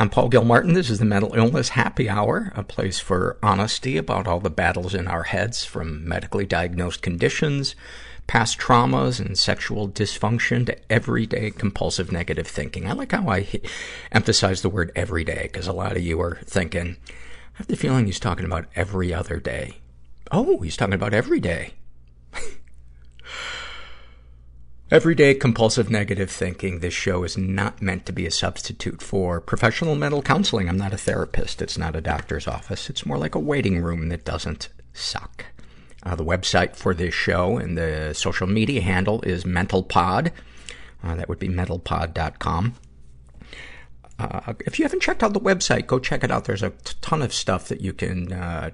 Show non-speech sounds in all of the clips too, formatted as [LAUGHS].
I'm Paul Gilmartin. This is the Mental Illness Happy Hour, a place for honesty about all the battles in our heads, from medically diagnosed conditions, past traumas, and sexual dysfunction to everyday compulsive negative thinking. I like how I emphasize the word everyday, because a lot of you are thinking, I have the feeling he's talking about every other day. Oh, he's talking about every day. [LAUGHS] Everyday compulsive negative thinking. This show is not meant to be a substitute for professional mental counseling. I'm not a therapist. It's not a doctor's office. It's more like a waiting room that doesn't suck. Uh, the website for this show and the social media handle is mentalpod. Uh, that would be mentalpod.com. Uh, if you haven't checked out the website, go check it out. There's a ton of stuff that you can uh,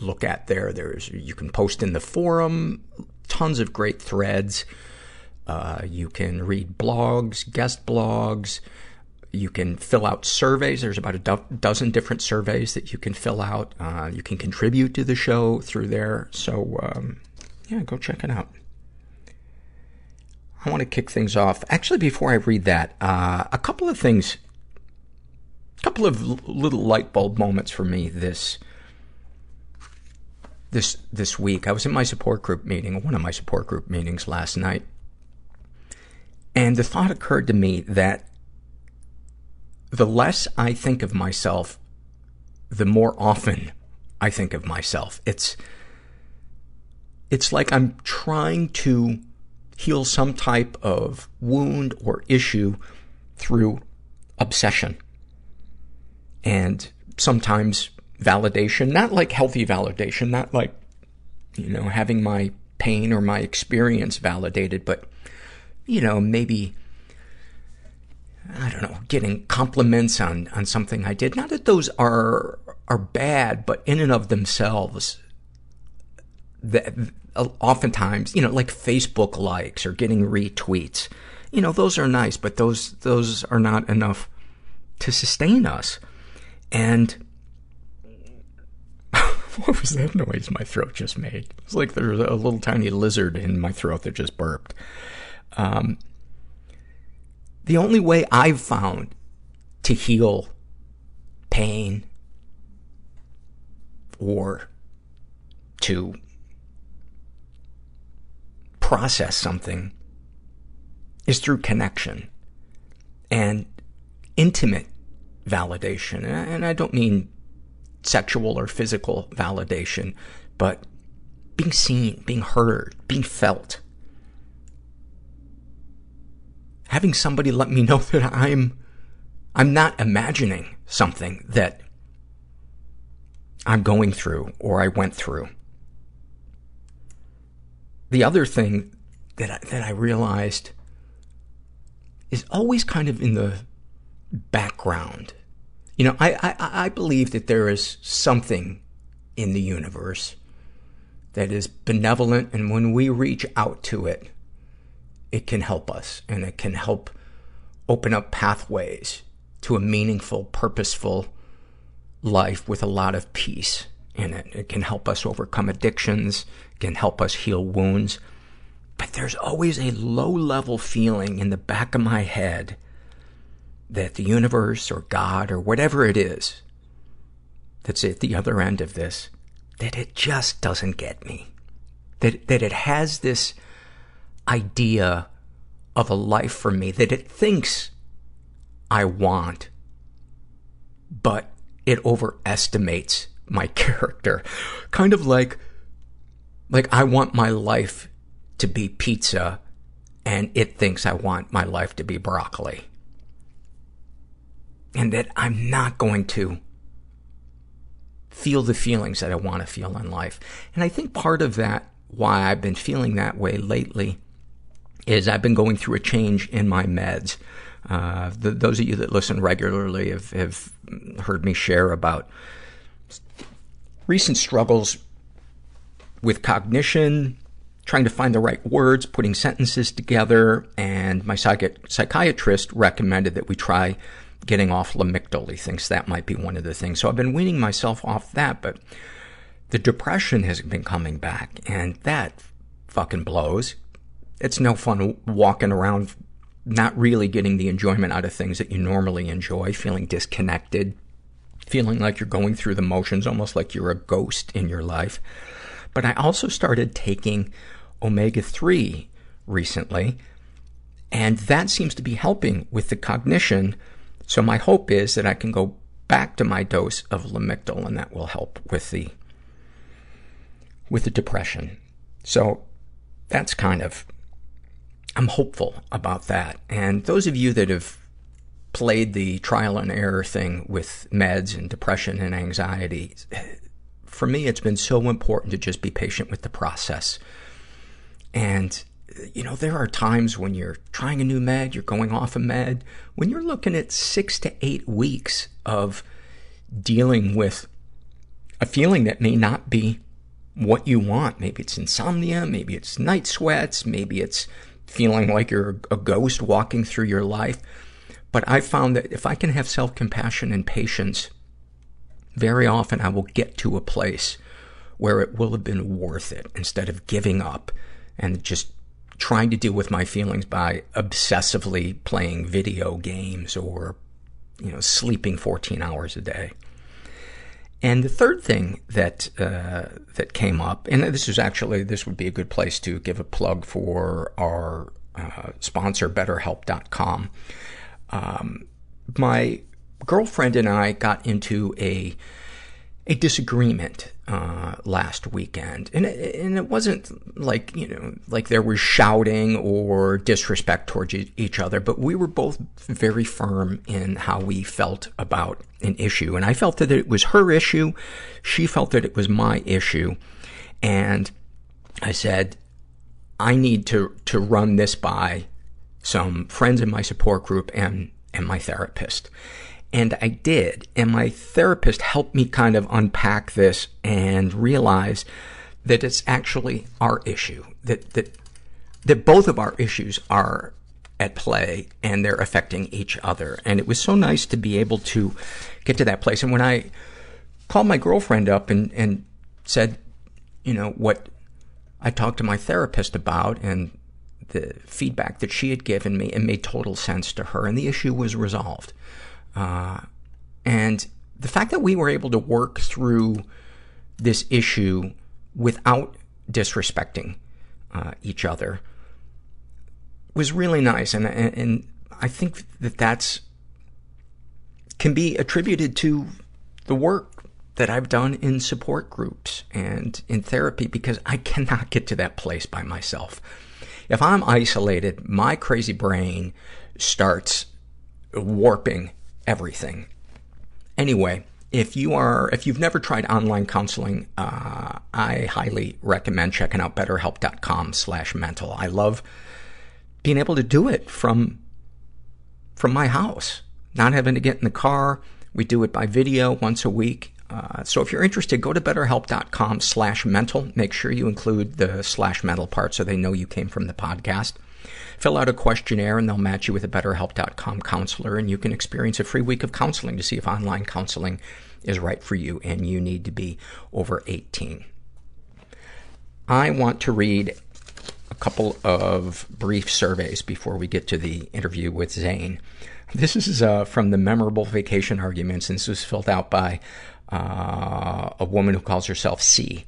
look at there. There's you can post in the forum, tons of great threads. Uh, you can read blogs, guest blogs. You can fill out surveys. There's about a do- dozen different surveys that you can fill out. Uh, you can contribute to the show through there. So, um, yeah, go check it out. I want to kick things off. Actually, before I read that, uh, a couple of things, a couple of l- little light bulb moments for me this this this week. I was in my support group meeting, one of my support group meetings last night, and the thought occurred to me that the less I think of myself, the more often I think of myself. It's, it's like I'm trying to heal some type of wound or issue through obsession. And sometimes validation, not like healthy validation, not like, you know, having my pain or my experience validated, but you know, maybe, I don't know, getting compliments on, on something I did. Not that those are, are bad, but in and of themselves, that oftentimes, you know, like Facebook likes or getting retweets, you know, those are nice, but those, those are not enough to sustain us. And [LAUGHS] what was that noise my throat just made? It's like there's a little tiny lizard in my throat that just burped. Um, the only way I've found to heal pain or to process something is through connection and intimate validation. And I don't mean sexual or physical validation, but being seen, being heard, being felt having somebody let me know [LAUGHS] that I'm, I'm not imagining something that I'm going through or I went through. The other thing that I, that I realized is always kind of in the background. You know, I, I, I believe that there is something in the universe that is benevolent, and when we reach out to it, it can help us and it can help open up pathways to a meaningful, purposeful life with a lot of peace in it. It can help us overcome addictions, it can help us heal wounds. But there's always a low level feeling in the back of my head that the universe or God or whatever it is that's at the other end of this, that it just doesn't get me. That, that it has this idea of a life for me that it thinks I want, but it overestimates my [LAUGHS] character. Kind of like, like I want my life to be pizza and it thinks I want my life to be broccoli. And that I'm not going to feel the feelings that I want to feel in life. And I think part of that, why I've been feeling that way lately, is I've been going through a change in my meds. Uh, the, those of you that listen regularly have, have heard me share about recent struggles with cognition, trying to find the right words, putting sentences together, and my psychi- psychiatrist recommended that we try getting off Lamictal. He thinks that might be one of the things. So I've been weaning myself off that, but the depression has been coming back, and that fucking blows. It's no fun walking around not really getting the enjoyment out of things that you normally enjoy, feeling disconnected, feeling like you're going through the motions, almost like you're a ghost in your life. But I also started taking omega-3 recently, and that seems to be helping with the cognition. So my hope is that I can go back to my dose of Lamictal, and that will help with the, with the depression. So that's kind of, I'm hopeful about that. And those of you that have played the trial and error thing with meds and depression and anxiety, for me, it's been so important to just be patient with the process. And, you know, there are times when you're trying a new med, you're going off a med, when you're looking at six to eight weeks of dealing with a feeling that may not be what you want. Maybe it's insomnia, maybe it's night sweats, maybe it's feeling like you're a ghost walking through your life. But I found that if I can have self-compassion and patience, very often I will get to a place where it will have been worth it instead of giving up and just trying to deal with my feelings by obsessively playing video games or, you know, sleeping 14 hours a day. And the third thing that, uh, that came up, and this is actually, this would be a good place to give a plug for our, uh, sponsor, BetterHelp.com. Um, my girlfriend and I got into a, a disagreement, uh, last weekend. And it, and it wasn't like, you know, like there was shouting or disrespect towards each other, but we were both very firm in how we felt about an issue. And I felt that it was her issue. She felt that it was my issue. And I said, I need to, to run this by some friends in my support group and, and my therapist. And I did. And my therapist helped me kind of unpack this and realize that it's actually our issue. That, that, that both of our issues are at play and they're affecting each other. And it was so nice to be able to get to that place. And when I called my girlfriend up and, and said, you know, what I talked to my therapist about and the feedback that she had given me, it made total sense to her and the issue was resolved. Uh, and the fact that we were able to work through this issue without disrespecting uh, each other was really nice. And, and, and I think that that's can be attributed to the work that I've done in support groups and in therapy because I cannot get to that place by myself. If I'm isolated, my crazy brain starts warping everything. Anyway, if you are, if you've never tried online counseling, uh, I highly recommend checking out betterhelp.com slash mental. I love being able to do it from, from my house. Not having to get in the car. We do it by video once a week. Uh, so if you're interested, go to betterhelp.com slash mental. Make sure you include the slash mental part so they know you came from the podcast. Fill out a questionnaire and they'll match you with a betterhelp.com counselor and you can experience a free week of counseling to see if online counseling is right for you, and you need to be over 18. I want to read a couple of brief surveys before we get to the interview with Zane. This is uh, from the Memorable Vacation Arguments, and this was filled out by uh, a woman who calls herself C.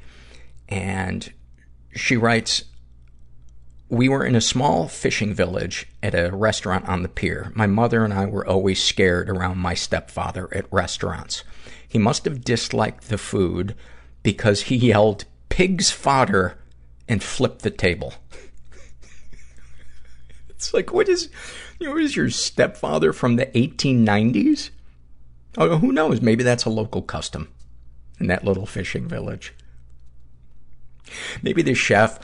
And she writes, we were in a small fishing village at a restaurant on the pier. My mother and I were always scared around my stepfather at restaurants. He must have disliked the food because he yelled, pig's fodder, and flipped the table. [LAUGHS] it's like, what is, you know, is your stepfather from the 1890s? Oh, who knows? Maybe that's a local custom in that little fishing village. Maybe the chef,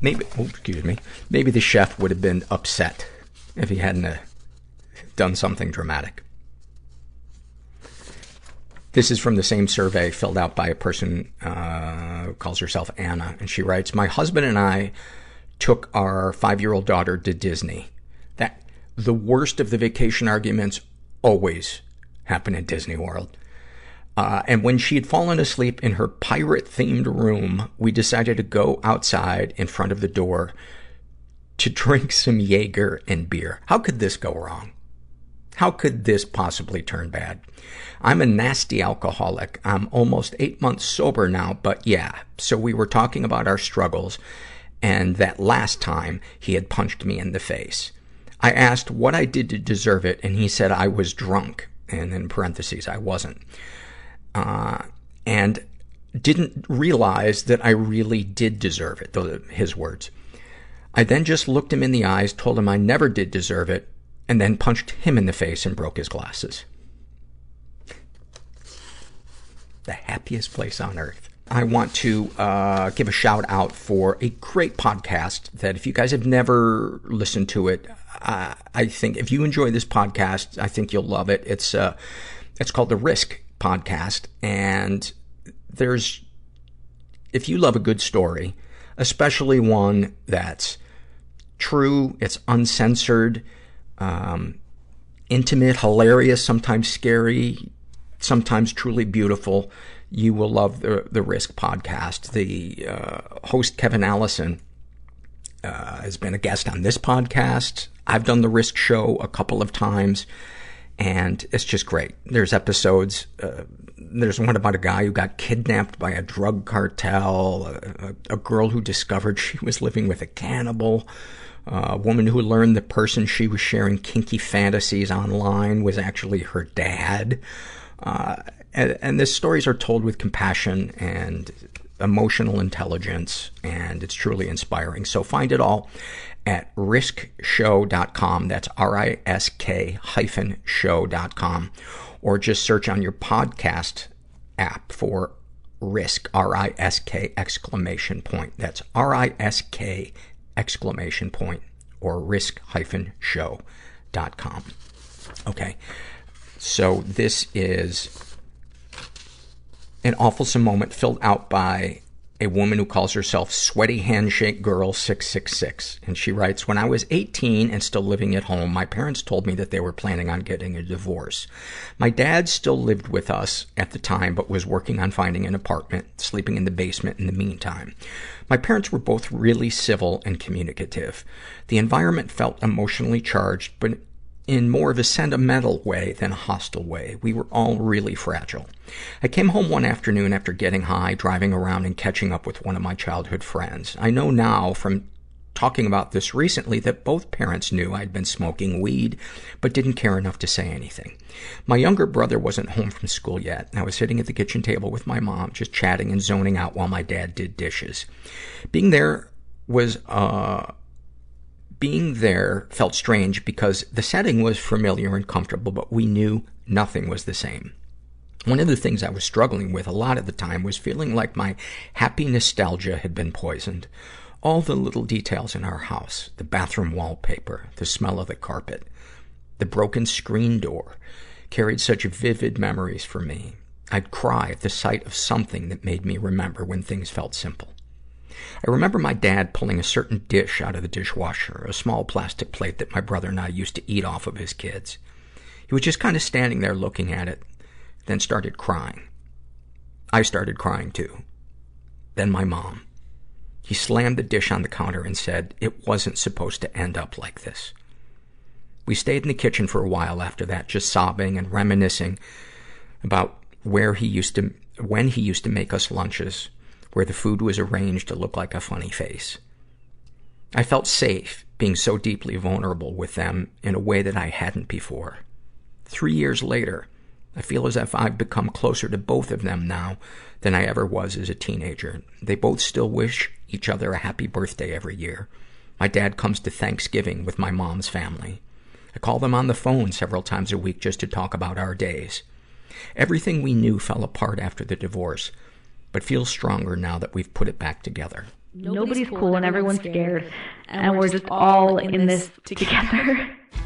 maybe, oh, excuse me, maybe the chef would have been upset if he hadn't uh, done something dramatic. This is from the same survey filled out by a person uh, who calls herself Anna, and she writes, "My husband and I took our five-year-old daughter to Disney. That the worst of the vacation arguments always happen in Disney World. Uh, and when she had fallen asleep in her pirate-themed room, we decided to go outside in front of the door to drink [LAUGHS] some Jaeger and beer. How could this go wrong? How could this possibly turn bad? I'm a nasty alcoholic. I'm almost eight months sober now, but yeah. So we were talking about our struggles, and that last time he had punched me in the face. I asked what I did to deserve it, and he said I was drunk. And in parentheses, I wasn't and didn't realize that I really did deserve it, those his words. I then just looked him in the eyes, told him I never did deserve it, and then punched him in the face and broke his glasses. The happiest place on earth. I want to uh, give a shout out for a great podcast that if you guys have never listened to it, uh, I think if you enjoy this podcast, I think you'll love it. It's uh, it's called The Risk podcast. And there's, if you love a good story, especially one that's true, it's uncensored, um, intimate, hilarious, sometimes scary, sometimes truly beautiful, you will love the, the Risk podcast. The uh, host, Kevin Allison, uh, has been a guest on this podcast. I've done the Risk show a couple of times and it's just great. There's episodes, uh, there's one about a guy who got kidnapped by a drug cartel, a, a, a girl who discovered [LAUGHS] she was living with a cannibal, uh, a woman who learned the person she was sharing kinky fantasies online was actually her dad. Uh, and, and the stories are told with compassion and emotional intelligence, and it's truly inspiring. So find it all at riskshow.com. That's R-I-S-K hyphen show.com. Or just search on your podcast app for risk, R-I-S-K exclamation point. That's R-I-S-K exclamation point or risk hyphen show.com. Okay. So this is an awful moment filled out by a woman who calls herself Sweaty Handshake Girl 666. And she writes, When I was 18 and still living at home, my parents told me that they were planning on getting a divorce. My dad still lived with us at the time, but was working on finding an apartment, sleeping in the basement in the meantime. My parents were both really civil and communicative. The environment felt emotionally charged, but in more of a sentimental way than a hostile way. We were all really fragile. I came home one afternoon after getting high, driving around and catching up with one of my childhood friends. I know now from talking about this recently that both parents knew I'd been smoking weed, but didn't care enough to say anything. My younger brother wasn't home from school yet, I was sitting at the kitchen table with my mom, just chatting and zoning out while my dad did dishes. Being there was, uh, being there felt strange because the setting was familiar and comfortable, but we knew nothing was the same. One of the things I was struggling with a lot of the time was feeling like my happy nostalgia had been poisoned. All the little details in our house, the bathroom wallpaper, the smell of the carpet, the broken screen door, carried such vivid memories for me. I'd cry at the sight of something that made me remember when things felt simple. I remember my dad pulling a certain dish out of the dishwasher, a small plastic plate that my brother and I used to eat off of his kids. He was just kind of standing there looking at it, then started crying. I started crying too. Then my mom. He slammed the dish on the counter and said it wasn't supposed to end up like this. We stayed in the kitchen for a while after that, just sobbing and reminiscing about where he used to, when he used to make us lunches, where the food was arranged to look like a funny face. I felt safe being so deeply vulnerable with them in a way that I hadn't before. Three years later, I feel as if I've become closer to both of them now than I ever was as a teenager. They both still wish each other a happy birthday every year. My dad comes to Thanksgiving with my mom's family. I call them on the phone several times a week just to talk about our days. Everything we knew fell apart after the divorce, but feels stronger now that we've put it back together. Nobody's cool and everyone's scared, and we're just all in this together. [LAUGHS] [LAUGHS]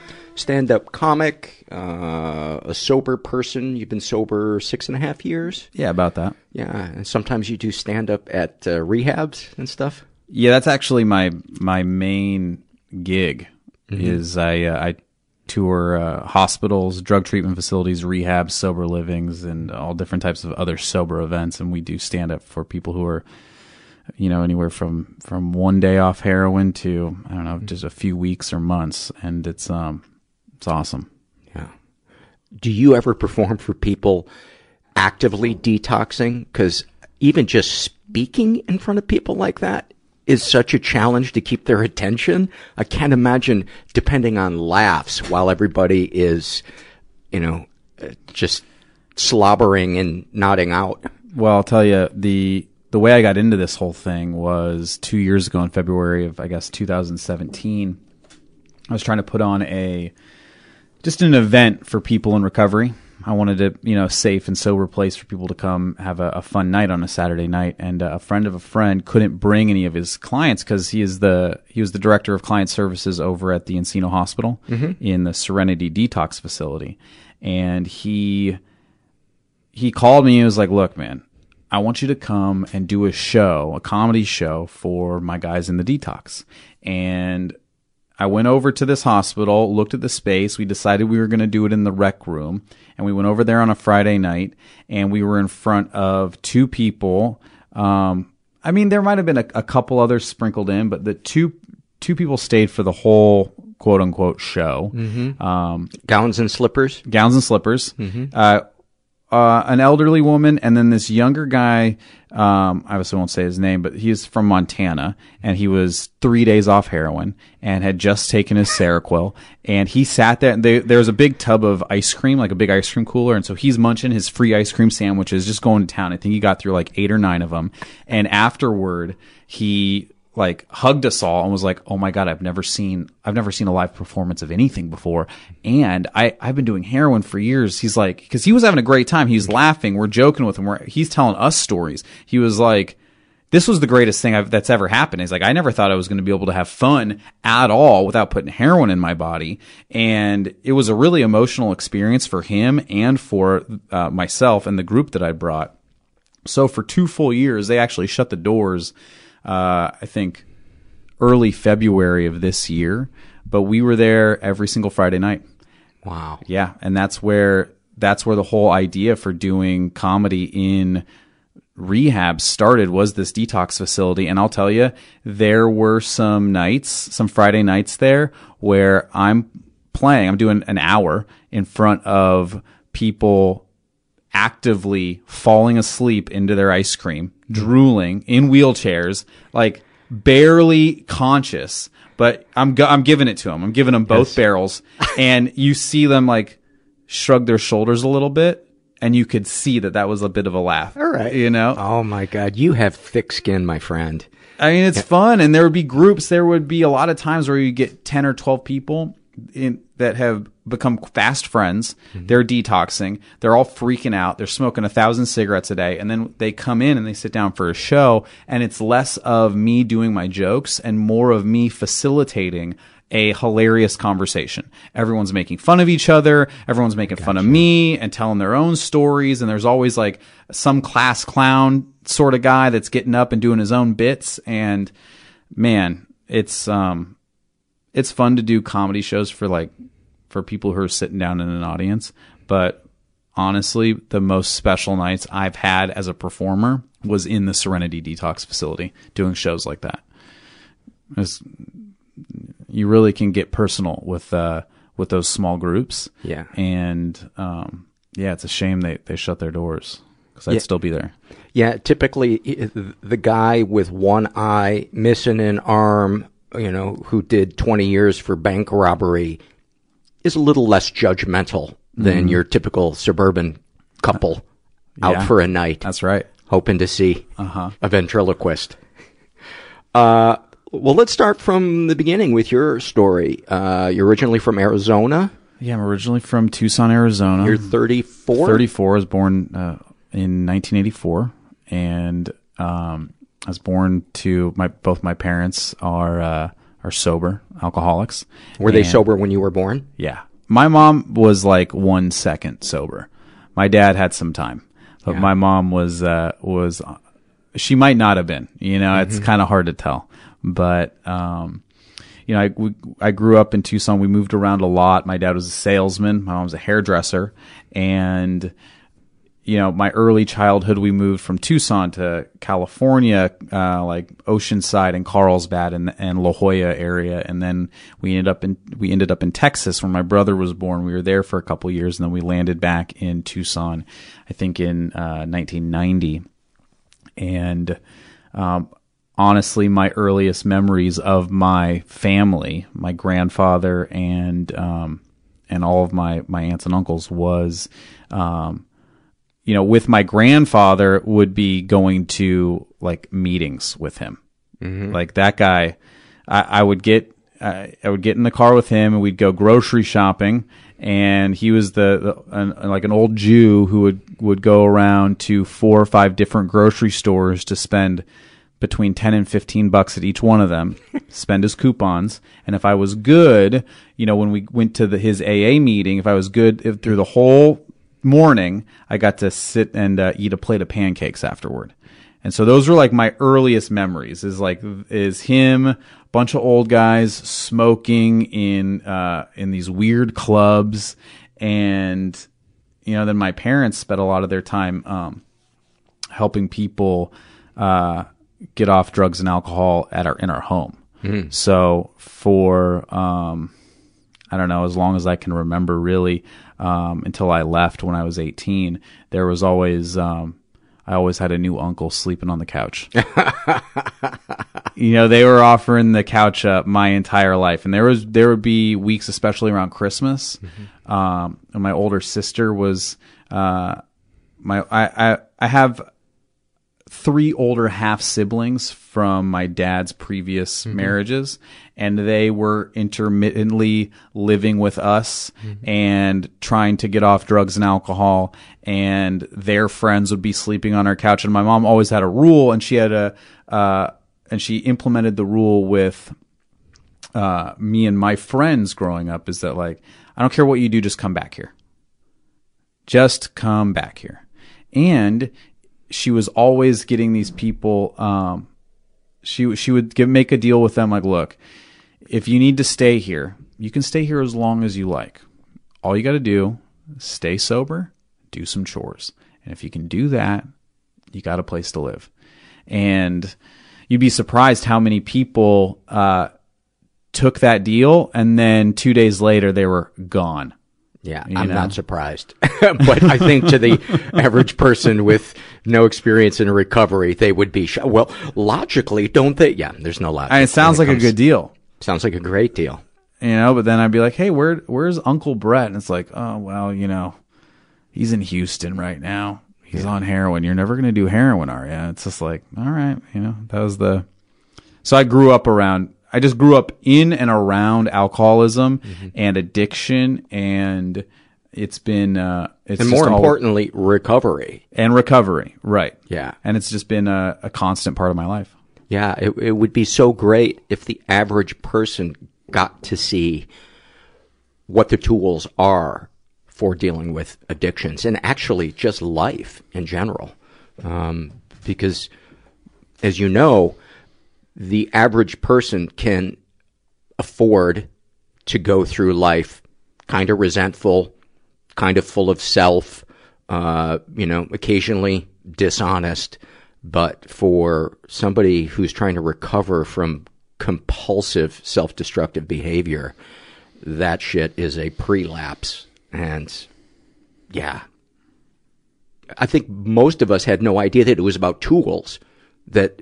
stand-up comic, uh, a sober person. You've been sober six and a half years. Yeah, about that. Yeah, and sometimes you do stand-up at uh, rehabs and stuff. Yeah, that's actually my my main gig. Mm-hmm. Is I uh, I tour uh, hospitals, drug treatment facilities, rehabs, sober livings, and all different types of other sober events, and we do stand up for people who are you know, anywhere from, from one day off heroin to, I don't know, just a few weeks or months. And it's, um, it's awesome. Yeah. Do you ever perform for people actively detoxing? Cause even just speaking in front of people like that is such a challenge to keep their attention. I can't imagine depending on laughs while everybody is, you know, uh, just slobbering and nodding out. Well, I'll tell you the, the way I got into this whole thing was two years ago in February of, I guess, 2017. I was trying to put on a, just an event for people in recovery. I wanted to, you know, safe and sober place for people to come have a, a fun night on a Saturday night. And uh, a friend of a friend couldn't bring any of his clients because he is the he was the director of client services over at the Encino Hospital mm-hmm. in the Serenity Detox facility. And he he called me and was like, "Look, man, I want you to come and do a show, a comedy show for my guys in the detox. And I went over to this hospital, looked at the space. We decided we were going to do it in the rec room. And we went over there on a Friday night and we were in front of two people. Um, I mean, there might have been a, a couple others sprinkled in, but the two, two people stayed for the whole quote unquote show. Mm-hmm. Um, gowns and slippers, gowns and slippers. Mm-hmm. Uh, uh, an elderly woman, and then this younger guy. Um, I obviously won't say his name, but he's from Montana, and he was three days off heroin and had just taken his Seroquel. And he sat there. And they, there was a big tub of ice cream, like a big ice cream cooler, and so he's munching his free ice cream sandwiches, just going to town. I think he got through like eight or nine of them. And afterward, he like hugged us all and was like, "Oh my god, I've never seen I've never seen a live performance of anything before." And I I've been doing heroin for years. He's like, because he was having a great time. He was laughing. We're joking with him. We're, he's telling us stories. He was like. This was the greatest thing I've, that's ever happened. He's like, I never thought I was going to be able to have fun at all without putting heroin in my body. And it was a really emotional experience for him and for uh, myself and the group that I brought. So for two full years, they actually shut the doors uh, I think early February of this year, but we were there every single Friday night. Wow. Yeah, and that's where that's where the whole idea for doing comedy in rehab started was this detox facility and I'll tell you there were some nights some Friday nights there where I'm playing I'm doing an hour in front of people actively falling asleep into their ice cream, drooling in wheelchairs, like barely conscious. But I'm I'm giving it to them. I'm giving them both Yes. barrels, [LAUGHS] and you see them like shrug their shoulders a little bit, and you could see that that was a bit of a laugh. All right. you know. Oh my God, you have thick skin, my friend. I mean, it's fun, and there would be groups. There would be a lot of times where you get ten or twelve people in that have become fast friends. They're detoxing. They're all freaking out. They're smoking a thousand cigarettes a day, and then they come in and they sit down for a show, and it's less of me doing my jokes and more of me facilitating a hilarious conversation. Everyone's making fun of each other. Everyone's making fun of me and telling their own stories. And there's always like some class clown sort of guy that's getting up and doing his own bits. And man, it's, um, it's fun to do comedy shows for like, for people who are sitting down in an audience. But honestly, the most special nights I've had as a performer was in the Serenity Detox facility doing shows like that. It's, you really can get personal with uh with those small groups. Yeah. And um yeah, it's a shame they they shut their doors cuz I'd Yeah. still be there. Yeah, typically the guy with one eye, missing an arm, you know, who did 20 years for bank robbery is a little less judgmental than Mhm. your typical suburban couple out Yeah. for a night. That's right. Hoping to see Uh-huh. a ventriloquist. Uh, well, let's start from the beginning with your story. Uh, you're originally from Arizona. Yeah, I'm originally from Tucson, Arizona. You're 34? 34. I was born uh, in 1984 and um I was born to my both my parents are uh are sober alcoholics. Were they sober when you were born? Yeah. My mom was like one second sober. My dad had some time, but my mom was, uh, was, she might not have been, you know, it's Mhm. kind of hard to tell, but, um, you know, I, we, I grew up in Tucson. We moved around a lot. My dad was a salesman. My mom was a hairdresser and, you know, my early childhood, we moved from Tucson to California, uh, like Oceanside and Carlsbad and, and La Jolla area. And then we ended up in, we ended up in Texas where my brother was born. We were there for a couple years and then we landed back in Tucson, I think in, uh, 1990. And, um, honestly, my earliest memories of my family, my grandfather and, um, and all of my, my aunts and uncles was, um, you know, with my grandfather would be going to like meetings with him. Mhm. Like that guy, I, I would get, I, I would get in the car with him and we'd go grocery shopping. And he was the, the an, like an old Jew who would, would go around to four or five different grocery stores to spend between 10 and 15 bucks at each one of them, [LAUGHS] spend his coupons. And if I was good, you know, when we went to the, his AA meeting, if I was good if, through the whole morning, I got to sit and uh, eat a plate of pancakes afterward. And so those were like my earliest memories is like, is him, bunch of old guys smoking in, uh, in these weird clubs. And, you know, then my parents spent a lot of their time, um, helping people, uh, get off drugs and alcohol at our, in our home. Mhm. So for, um, I don't know, as long as I can remember really, um, until I left when I was 18, there was always, um, I always had a new uncle sleeping on the couch. [LAUGHS] you know, they were offering the couch up my entire life. And there was, there would be weeks, especially around Christmas. Um, and my older sister was, uh, my, I, I, I have three older half siblings from my dad's previous marriages and they were intermittently living with us and trying to get off drugs and alcohol and their friends would be sleeping on our couch and my mom always had a rule and she had a uh and she implemented the rule with uh me and my friends growing up is that like I don't care what you do just come back here. Just come back here. And she was always getting these people um she she would give, make a deal with them like look if you need to stay here you can stay here as long as you like. All you got to do stay sober do some chores. And if you can do that you got a place to live. And you'd be surprised how many people uh took that deal and then 2 days later they were gone Yeah, You I'm know? not surprised. [LAUGHS] but I think to the [LAUGHS] average person with no experience in recovery, they would be sh- well. Logically, don't they? Yeah, there's no logic. And it sounds when like a good deal. Sounds like a great deal. you know but then i'd be like hey where where's uncle brett and it's like oh well you know he's in houston right now he's on heroin you're never going to do heroin are you it's just like all right you know that was the so i grew up around i just grew up in and around alcoholism Mm-hmm. and addiction and it's been uh it's and more all- importantly, recovery. and recovery right Yeah. and it's just been a, a constant part of my life Yeah, it, it would be so great if the average person got to see what the tools are for dealing with addictions and actually just life in general. Um, because, as you know, the average person can afford to go through life kind of resentful, kind of full of self, uh, you know, occasionally dishonest. But for somebody who's trying to recover from compulsive self destructive behavior, that shit is a prelapse. And yeah, I think most of us had no idea that it was about tools, that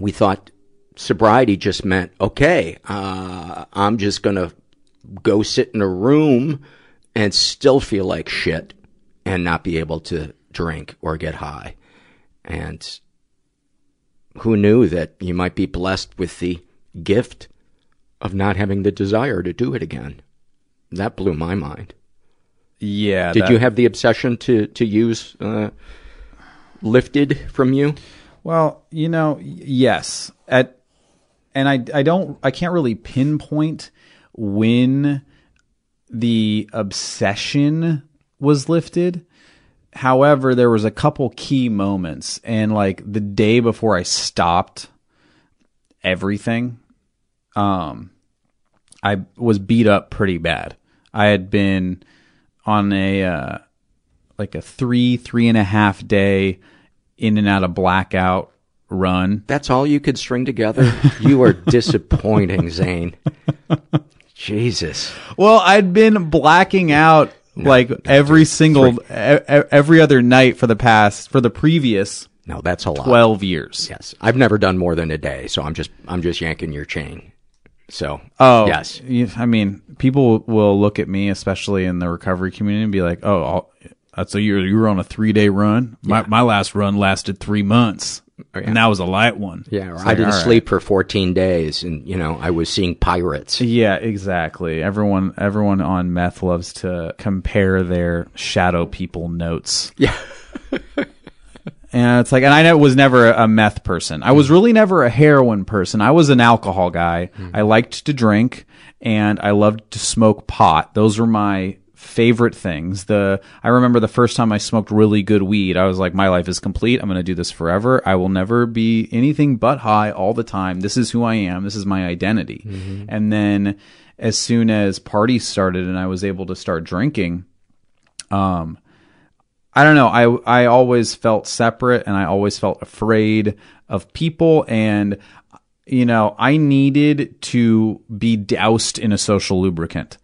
we thought sobriety just meant, okay, uh, I'm just going to go sit in a room and still feel like shit and not be able to drink or get high. And who knew that you might be blessed with the gift of not having the desire to do it again? That blew my mind. yeah Did that- you have the obsession to, to use, uh, lifted from you? Well, you know, yes. At and I I don't I can't really pinpoint when the obsession was lifted. However, there was a couple key moments and like the day before I stopped everything um I was beat up pretty bad. I had been on a uh like a three, three and a half day in and out of blackout run. That's all you could string together? [LAUGHS] you are disappointing, Zane. Jesus. Well, I'd been blacking out like every single, e- every other night for the past, for the previous No, that's a lot. 12 years. Yes. I've never done more than a day, so I'm just I'm just yanking your chain. So, Oh, yes. I mean, people will look at me, especially in the recovery community, and be like, "Oh, I'll, uh, so you're you were on a three day run. My my last run lasted three months, and that was a light one. Yeah, It's I didn't right. sleep for 14 days and, you know, I was seeing pirates. Yeah, exactly. Everyone everyone on meth loves to compare their shadow people notes. Yeah. [LAUGHS] And it's like, and I was never a meth person. I was really never a heroin person. I was an alcohol guy. I liked to drink and I loved to smoke pot. Those were my favorite things. The, I remember the first time I smoked really good weed, I was like, my life is complete. I'm going to do this forever. I will never be anything but high all the time. This is who I am. This is my identity. And then as soon as parties started and I was able to start drinking, um, I don't know. I I always felt separate and I always felt afraid of people and you know, I needed to be doused in a social lubricant.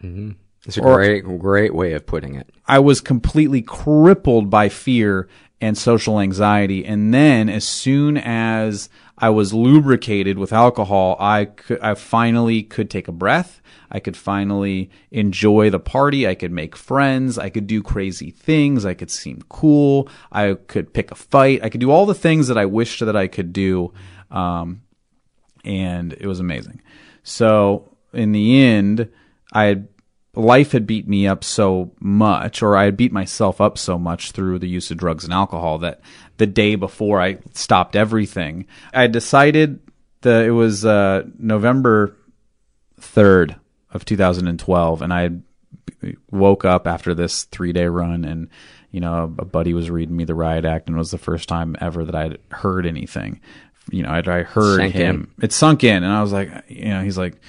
hmm It's a Or- great, great way of putting it. I was completely crippled by fear and social anxiety. And then as soon as I was lubricated with alcohol, I could, I finally could take a breath. I could finally enjoy the party. I could make friends. I could do crazy things. I could seem cool. I could pick a fight. I could do all the things that I wished that I could do. Um, and it was amazing. So in the end, I had life had beat me up so much, or I had beat myself up so much through the use of drugs and alcohol that the day before I stopped everything, I decided that it was uh, November third of 2012, and I woke up after this three day run and you know a buddy was reading me the riot act and it was the first time ever that i'd heard anything. You know i'd, I heard Sank him. It sunk in and i was like you know he's like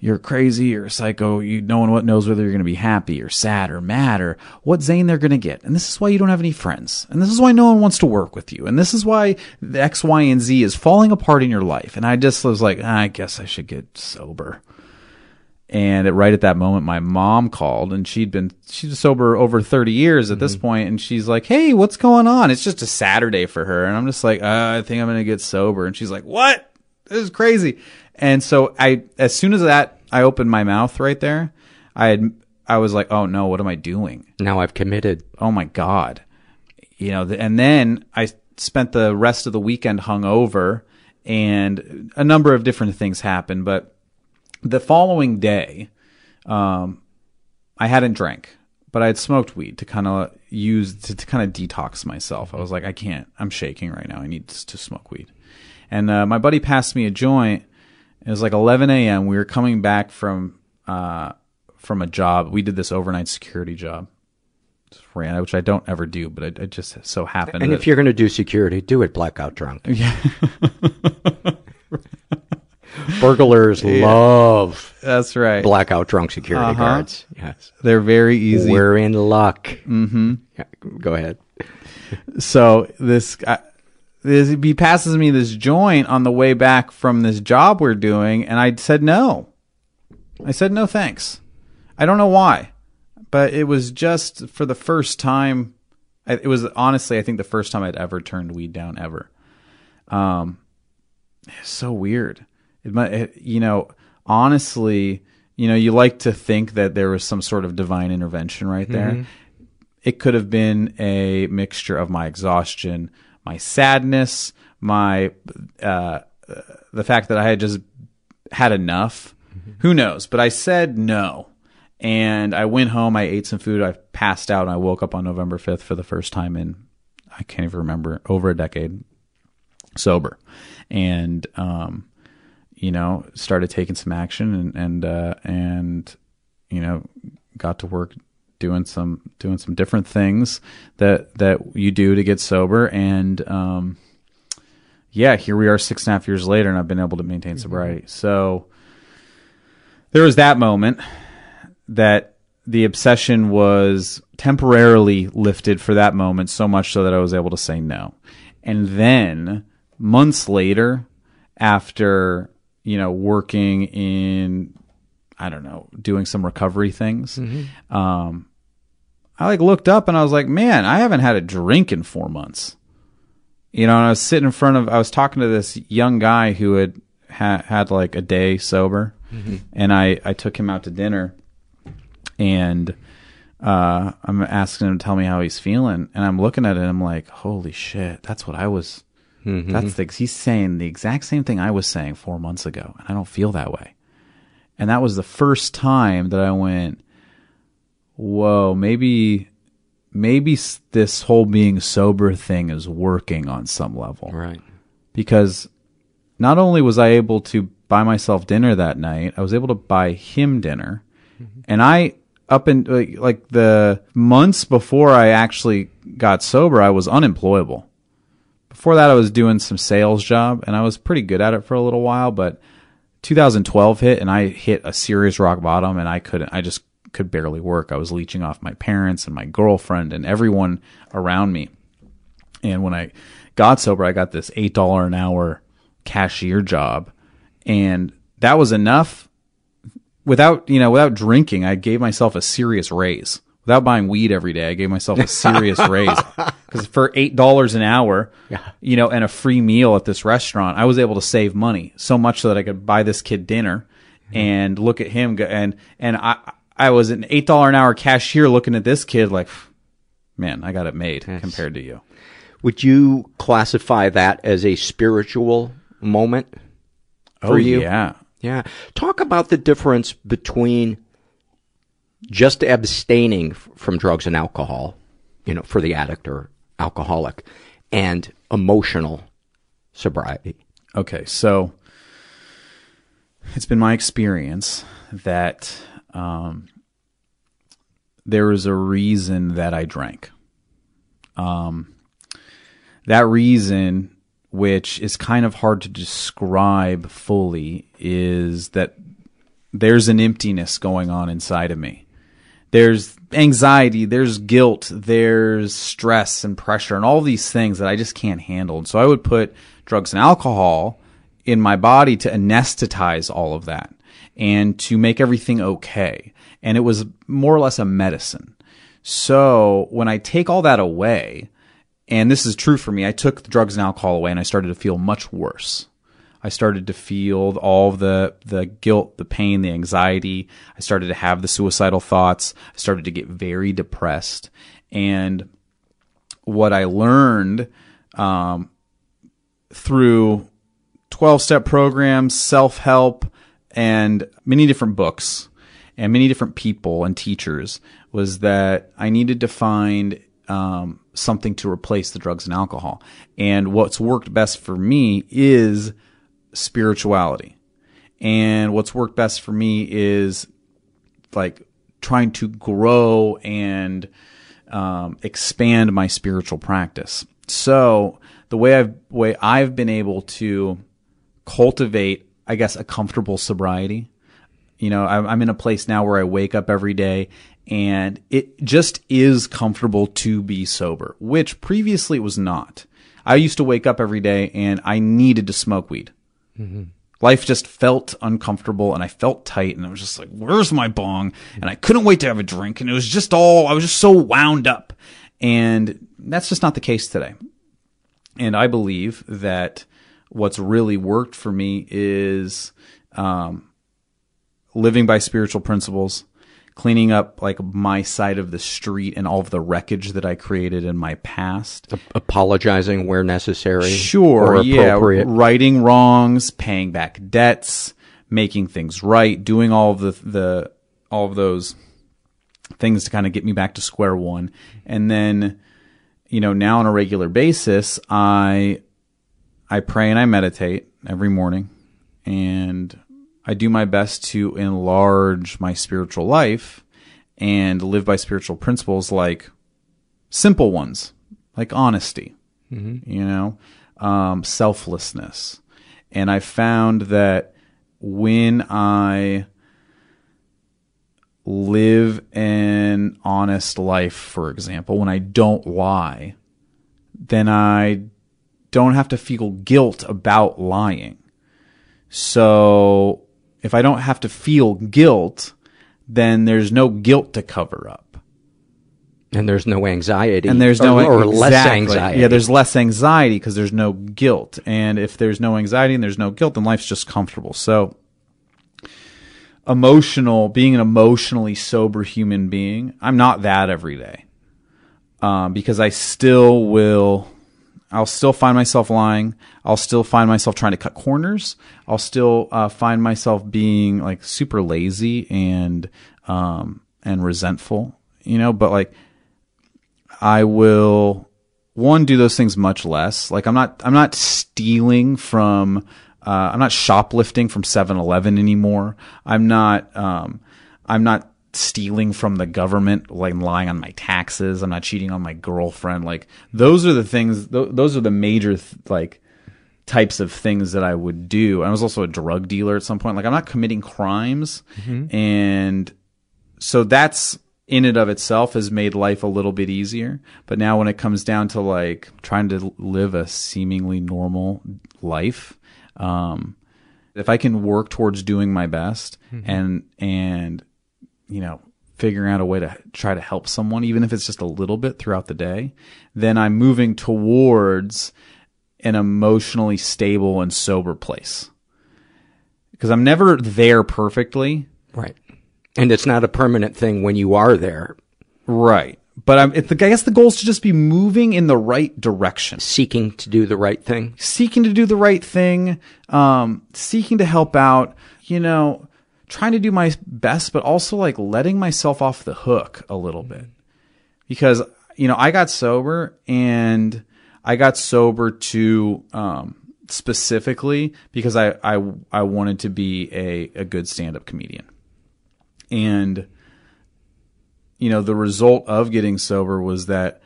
you're crazy you're a psycho you no one what knows whether you're going to be happy or sad or mad or what zane they're going to get. And this is why you don't have any friends. And this is why no one wants to work with you. And this is why the x y and z is falling apart in your life. And i just was like "Ah, i guess i should get sober. And at, right at that moment, my mom called, and she'd been she's sober over thirty years at this point, and she's like, "Hey, what's going on?" It's just a Saturday for her, and I'm just like, uh, "I think I'm gonna get sober," and she's like, "What? This is crazy." And so I, as soon as that, I opened my mouth right there. I had, I was like, "Oh no, what am I doing?" Now I've committed. Oh my god, you know. And then I spent the rest of the weekend hungover, and a number of different things happened, but the following day, um, I hadn't drank, but I had smoked weed to kind of use to, to kind of detox myself. I was like, I can't. I'm shaking right now. I need to smoke weed. And uh, my buddy passed me a joint. It was like 11 a.m. We were coming back from uh, from a job. We did this overnight security job, Just ran which I don't ever do, but it, it just so happened. And if you're going to do security, do it blackout drunk. [LAUGHS] Yeah. Burglars Yeah. love That's right. blackout drunk security Uh-huh. guards. Yes. They're very easy. We're in luck. Mm-hmm. Yeah, go ahead. So this guy, this, he passes me this joint on the way back from this job we're doing, and I said no. I said no thanks. I don't know why, but it was just for the first time. It was honestly, I think, the first time I'd ever turned weed down ever. Um, it's so weird. It might, it, you know, honestly, you know, you like to think that there was some sort of divine intervention right there Mhm. it could have been a mixture of my exhaustion, my sadness, my uh, the fact that I had just had enough. Who knows? But I said no, and I went home. I ate some food. I passed out, and I woke up on November fifth for the first time in I can't even remember over a decade sober, and um, you know, started taking some action and and uh, and you know, got to work doing some doing some different things that that you do to get sober. And um yeah here we are six and a half years later and i've been able to maintain sobriety. So there was that moment that the obsession was temporarily lifted for that moment so much so that i was able to say no. And then months later after you know working in i don't know doing some recovery things um I like looked up and I was like, man, I haven't had a drink in four months. You know, and I was sitting in front of, I was talking to this young guy who had ha- had like a day sober, Mhm. and I I took him out to dinner, and uh, I'm asking him to tell me how he's feeling, and I'm looking at it, I'm like, holy shit, that's what I was. Mhm. That's the, he's saying the exact same thing I was saying four months ago, and I don't feel that way. And that was the first time that I went, whoa, maybe, maybe this whole being sober thing is working on some level. Right. Because not only was I able to buy myself dinner that night, I was able to buy him dinner. Mm-hmm. And I, up in like, like the months before I actually got sober, I was unemployable. Before that, I was doing some sales job and I was pretty good at it for a little while, but 2012 hit and I hit a serious rock bottom and I couldn't, I just could barely work. I was leeching off my parents and my girlfriend and everyone around me. And when I got sober, I got this $8 an hour cashier job. And that was enough without, you know, without drinking. I gave myself a serious raise. Without buying weed every day, I gave myself a serious [LAUGHS] raise. Because for $8 an hour, you know, and a free meal at this restaurant, I was able to save money so much so that I could buy this kid dinner mm-hmm. and look at him go, and, and I, I was an $8 an hour cashier looking at this kid like, man, I got it made compared to you. Would you classify that as a spiritual moment for Oh, you? yeah. Yeah. Talk about the difference between just abstaining from drugs and alcohol, you know, for the addict or alcoholic, and emotional sobriety. Okay, so it's been my experience that um, there was a reason that I drank. Um, that reason, which is kind of hard to describe fully, is that there's an emptiness going on inside of me. There's anxiety, there's guilt, there's stress and pressure, and all these things that I just can't handle. And so I would put drugs and alcohol in my body to anesthetize all of that. and to make everything okay. And it was more or less a medicine. So when I take all that away, and this is true for me, I took the drugs and alcohol away and I started to feel much worse. I started to feel all the, the guilt, the pain, the anxiety. I started to have the suicidal thoughts. I started to get very depressed. And what I learned, um, through 12 step programs, self help, and many different books and many different people and teachers was that I needed to find um, something to replace the drugs and alcohol. And what's worked best for me is spirituality. And what's worked best for me is like trying to grow and um, expand my spiritual practice. So the way I've way I've been able to cultivate, I guess, a comfortable sobriety. You know, I'm, I'm in a place now where I wake up every day and it just is comfortable to be sober, which previously it was not. I used to wake up every day and I needed to smoke weed. Mm-hmm. Life just felt uncomfortable and I felt tight and I was just like, where's my bong? And I couldn't wait to have a drink. And it was just all, I was just so wound up. And that's just not the case today. And I believe that what's really worked for me is um, living by spiritual principles, cleaning up like my side of the street and all of the wreckage that I created in my past. Apologizing where necessary. Sure, yeah, righting wrongs, paying back debts, making things right, doing all of the the all of those things to kind of get me back to square one, and then you know now on a regular basis I I pray and I meditate every morning and I do my best to enlarge my spiritual life and live by spiritual principles like simple ones, like honesty, mm-hmm. you know, um, selflessness. And I found that when I live an honest life, for example, when I don't lie, then I don't have to feel guilt about lying. So if I don't have to feel guilt, then there's no guilt to cover up. And there's no anxiety. And there's no or, or exactly. less anxiety. Yeah, there's less anxiety because there's no guilt. And if there's no anxiety and there's no guilt, then life's just comfortable. So emotional, being an emotionally sober human being, I'm not that every day. Um, because I still will I'll still find myself lying. I'll still find myself trying to cut corners. I'll still uh, find myself being like super lazy and um, and resentful, you know. But like, I will one do those things much less. Like I'm not I'm not stealing from uh, I'm not shoplifting from 7-Eleven anymore. I'm not um, I'm not stealing from the government, like lying on my taxes. I'm not cheating on my girlfriend. Like those are the things. Th- those are the major th- like types of things that I would do. I was also a drug dealer at some point. Like I'm not committing crimes, mm-hmm. and so that's in and of itself has made life a little bit easier. But now when it comes down to like trying to live a seemingly normal life, um, if I can work towards doing my best mm-hmm. and and you know, figuring out a way to try to help someone, even if it's just a little bit throughout the day, then I'm moving towards an emotionally stable and sober place. Because I'm never there perfectly. Right. And it's not a permanent thing when you are there. Right. But I'm, the, I guess the goal is to just be moving in the right direction. Seeking to do the right thing. Seeking to do the right thing. Um, seeking to help out. You know, trying to do my best, but also like letting myself off the hook a little bit. Because, you know, I got sober and I got sober to, um, specifically because I, I, I wanted to be a, a good stand up comedian. And, you know, the result of getting sober was that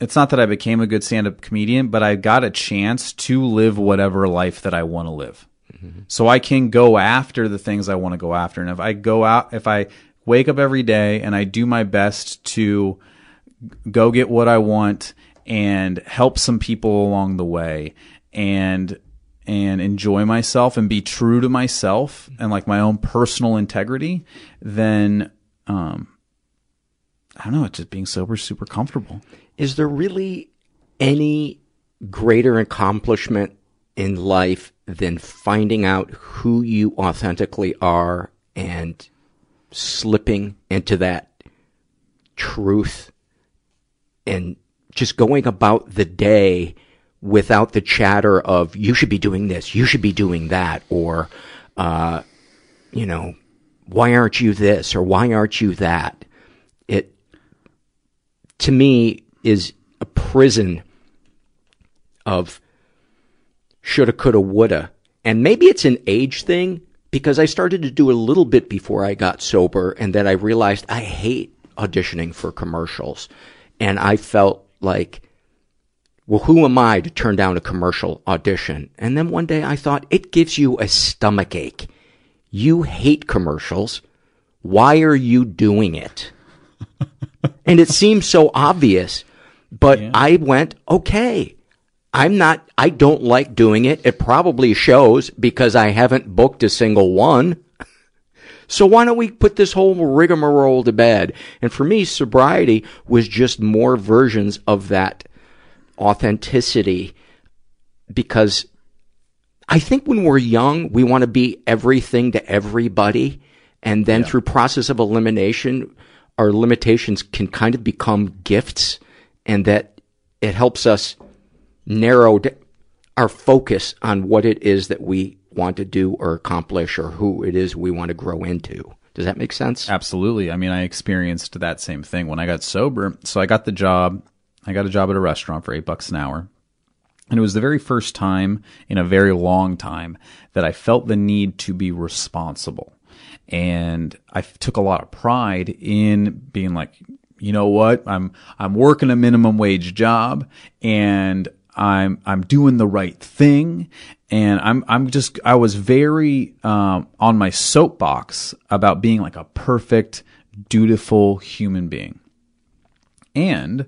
it's not that I became a good stand up comedian, but I got a chance to live whatever life that I want to live. Mm-hmm. So I can go after the things I want to go after. And if I go out, if I wake up every day and I do my best to go get what I want and help some people along the way and and enjoy myself and be true to myself and like my own personal integrity, then um I don't know, it's just being sober super comfortable. Is there really any greater accomplishment in life than finding out who you authentically are and slipping into that truth and just going about the day without the chatter of you should be doing this, you should be doing that, or uh, you know, why aren't you this or why aren't you that? It to me is a prison of shoulda, coulda, woulda. And maybe it's an age thing because I started to do a little bit before I got sober and then I realized I hate auditioning for commercials. And I felt like, well, who am I to turn down a commercial audition? And then one day I thought, it gives you a stomach ache. You hate commercials. Why are you doing it? [LAUGHS] and it seems so obvious, but yeah. I went, okay, I'm not, I don't like doing it. It probably shows because I haven't booked a single one. [LAUGHS] So why don't we put this whole rigmarole to bed? And for me, sobriety was just more versions of that authenticity because I think when we're young, we want to be everything to everybody. And then yeah. through process of elimination, our limitations can kind of become gifts and that it helps us narrow our focus on what it is that we want to do or accomplish or who it is we want to grow into. Does that make sense? Absolutely. I mean, I experienced that same thing when I got sober. So I got the job. I got a job at a restaurant for eight bucks an hour. And it was the very first time in a very long time that I felt the need to be responsible. And I took a lot of pride in being like, you know what? I'm, I'm working a minimum wage job and I'm, I'm doing the right thing. And I'm, I'm just, I was very, um, on my soapbox about being like a perfect, dutiful human being. And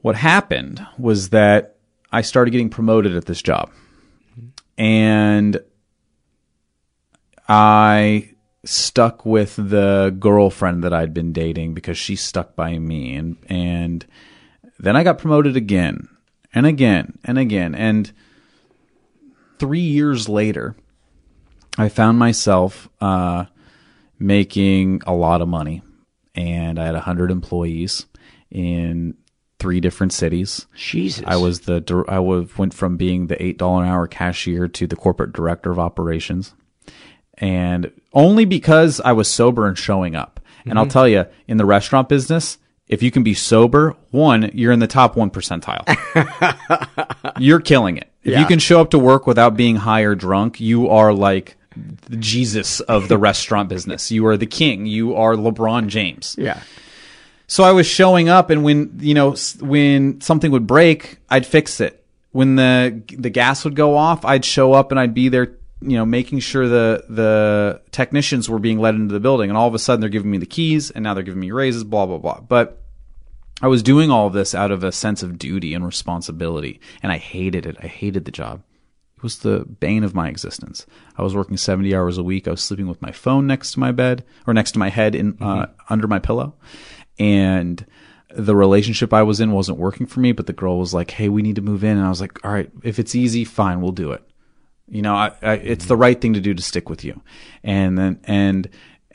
what happened was that I started getting promoted at this job. And I stuck with the girlfriend that I'd been dating because she stuck by me and and then I got promoted again and again and again and 3 years later I found myself uh, making a lot of money and I had 100 employees in three different cities. Jesus. I was the I went from being the $8 an hour cashier to the corporate director of operations and only because I was sober and showing up. And mm-hmm. I'll tell you, in the restaurant business, if you can be sober, one, you're in the top one percentile. [LAUGHS] you're killing it. If yeah. you can show up to work without being high or drunk, you are like the Jesus of the [LAUGHS] restaurant business. You are the king. You are LeBron James. Yeah. So I was showing up, and when you know when something would break, I'd fix it. When the the gas would go off, I'd show up and I'd be there you know, making sure the the technicians were being let into the building, and all of a sudden they're giving me the keys, and now they're giving me raises, blah blah blah. But I was doing all this out of a sense of duty and responsibility, and I hated it. I hated the job. It was the bane of my existence. I was working seventy hours a week. I was sleeping with my phone next to my bed or next to my head in uh, mm-hmm. under my pillow, and the relationship I was in wasn't working for me, but the girl was like, Hey, we need to move in. And I was like, All right, if it's easy, fine, we'll do it. You know, I, I, it's the right thing to do to stick with you. And then, and,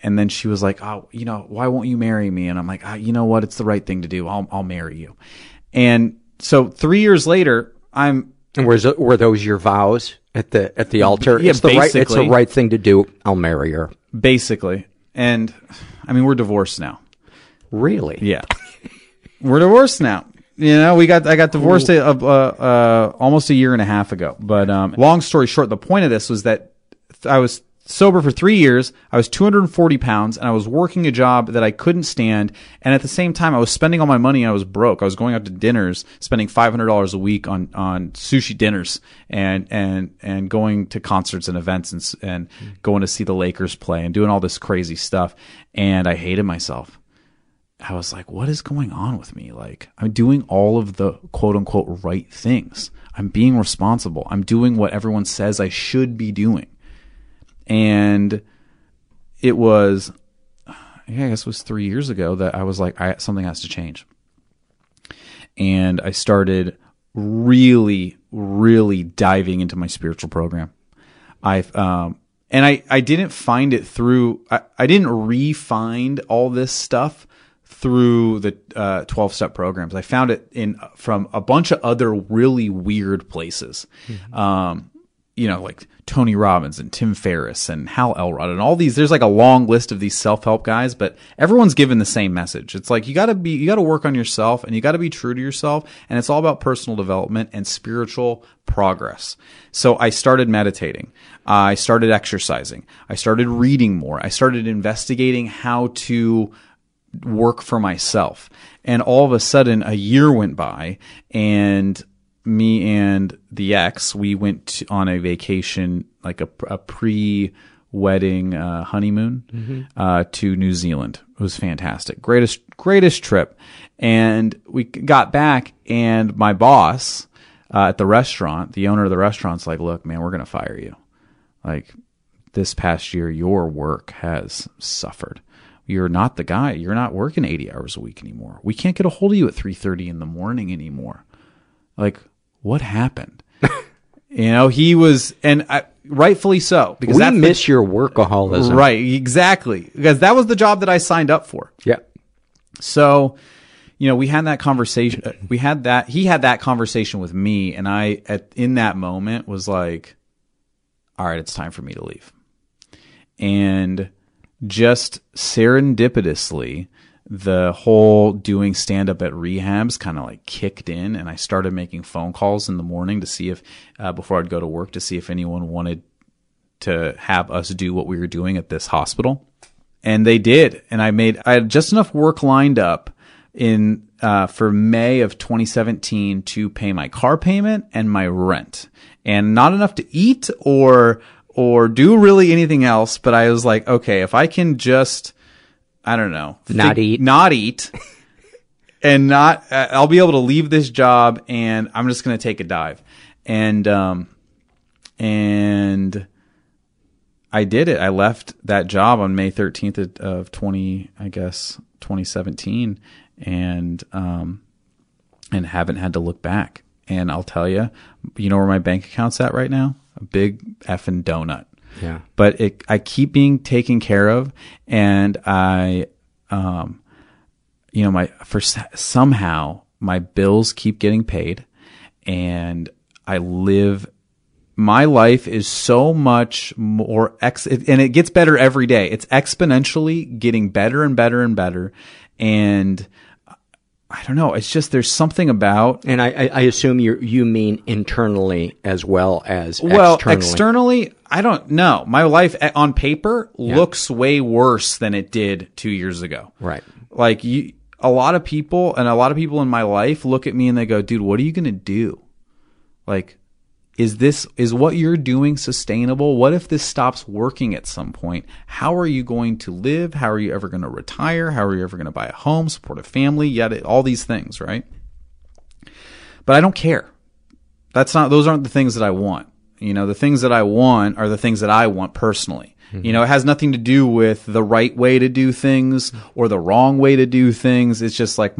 and then she was like, oh, you know, why won't you marry me? And I'm like, oh, you know what? It's the right thing to do. I'll, I'll marry you. And so three years later, I'm. And were, were those your vows at the, at the altar? Yeah, it's the right, it's the right thing to do. I'll marry her. Basically. And I mean, we're divorced now. Really? Yeah. we're divorced now. You know, we got I got divorced a, uh, uh, almost a year and a half ago. But um, long story short, the point of this was that I was sober for three years. I was 240 pounds, and I was working a job that I couldn't stand. And at the same time, I was spending all my money. I was broke. I was going out to dinners, spending $500 a week on on sushi dinners, and and and going to concerts and events, and and going to see the Lakers play, and doing all this crazy stuff. And I hated myself. I was like, what is going on with me? Like, I'm doing all of the quote unquote right things. I'm being responsible. I'm doing what everyone says I should be doing. And it was, yeah, I guess it was three years ago that I was like, I, something has to change. And I started really, really diving into my spiritual program. I've, um, and I, I didn't find it through, I, I didn't re-find all this stuff through the uh, 12 step programs. I found it in from a bunch of other really weird places. Mm-hmm. Um, you know, like Tony Robbins and Tim Ferriss and Hal Elrod and all these. There's like a long list of these self help guys, but everyone's given the same message. It's like you got to be, you got to work on yourself and you got to be true to yourself. And it's all about personal development and spiritual progress. So I started meditating. I started exercising. I started reading more. I started investigating how to work for myself. And all of a sudden, a year went by, and me and the ex, we went on a vacation, like a, a pre wedding uh, honeymoon mm-hmm. uh, to New Zealand. It was fantastic. Greatest, greatest trip. And we got back, and my boss uh, at the restaurant, the owner of the restaurant's like, look, man, we're going to fire you. Like, this past year, your work has suffered you're not the guy. You're not working 80 hours a week anymore. We can't get a hold of you at 3:30 in the morning anymore. Like, what happened? [LAUGHS] you know, he was, and I, rightfully so, because we miss the, your workaholism, right? Exactly, because that was the job that I signed up for. Yeah. So, you know, we had that conversation. Uh, we had that. He had that conversation with me, and I, at in that moment, was like, "All right, it's time for me to leave." And just serendipitously, the whole doing stand up at rehabs kind of like kicked in and I started making phone calls in the morning to see if, uh, before I'd go to work to see if anyone wanted to have us do what we were doing at this hospital. And they did. And I made, I had just enough work lined up in, uh, for May of 2017 to pay my car payment and my rent and not enough to eat or or do really anything else. But I was like, okay, if I can just, I don't know, not think, eat, not eat, [LAUGHS] and not, uh, I'll be able to leave this job, and I'm just gonna take a dive, and um, and I did it. I left that job on May 13th of 20, I guess, 2017, and um, and haven't had to look back. And I'll tell you, you know where my bank account's at right now? a big effing donut. Yeah. But it, I keep being taken care of, and I, um, you know, my for somehow my bills keep getting paid, and I live. My life is so much more ex, and it gets better every day. It's exponentially getting better and better and better, and I don't know. It's just there's something about, and I, I assume you you mean internally as well as well externally. externally. I don't know. My life eh, on paper yeah. looks way worse than it did two years ago. Right. Like you, a lot of people, and a lot of people in my life look at me and they go, "Dude, what are you gonna do?" Like, is this is what you're doing sustainable? What if this stops working at some point? How are you going to live? How are you ever going to retire? How are you ever going to buy a home support a family? Yet all these things right? But i don't care. That's not those aren't the things that i want. You know the things that i want are the things that i want personally. Mm-hmm. you know it has nothing to do with the right way to do things or the wrong way to do things. It's just like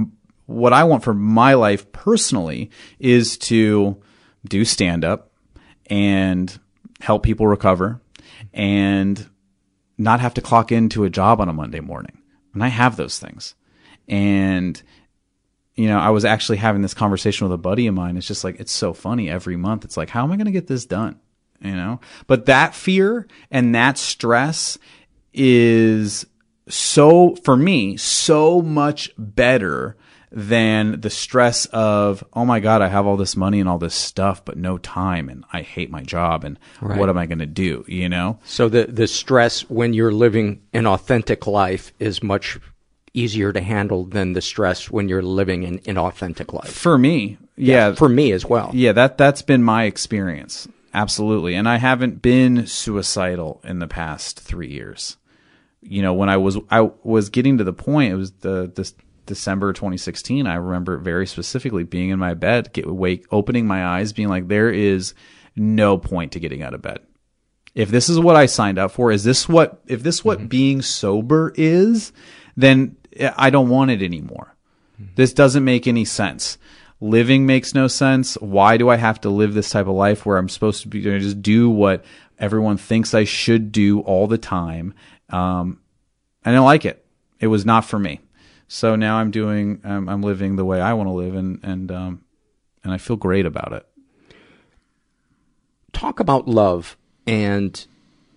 what i want for my life personally is to do stand up and help people recover and not have to clock into a job on a Monday morning. And I have those things. And, you know, I was actually having this conversation with a buddy of mine. It's just like, it's so funny every month. It's like, how am I going to get this done? You know, but that fear and that stress is so, for me, so much better than the stress of, oh my God, I have all this money and all this stuff, but no time and I hate my job and right. what am I going to do? You know? So the, the stress when you're living an authentic life is much easier to handle than the stress when you're living an inauthentic life. For me. Yeah. yeah. For me as well. Yeah. That, that's been my experience. Absolutely. And I haven't been suicidal in the past three years. You know, when I was, I was getting to the point, it was the, this, December 2016, I remember very specifically being in my bed, get, wake, opening my eyes, being like, there is no point to getting out of bed. If this is what I signed up for, is this what, if this what Mm-hmm. being sober is, then I don't want it anymore. This doesn't make any sense. Living makes no sense. Why do I have to live this type of life where I'm supposed to be going to just do what everyone thinks I should do all the time? Um, I didn't like it. It was not for me. So now I'm doing, um, I'm living the way I want to live, and and um, and I feel great about it. Talk about love and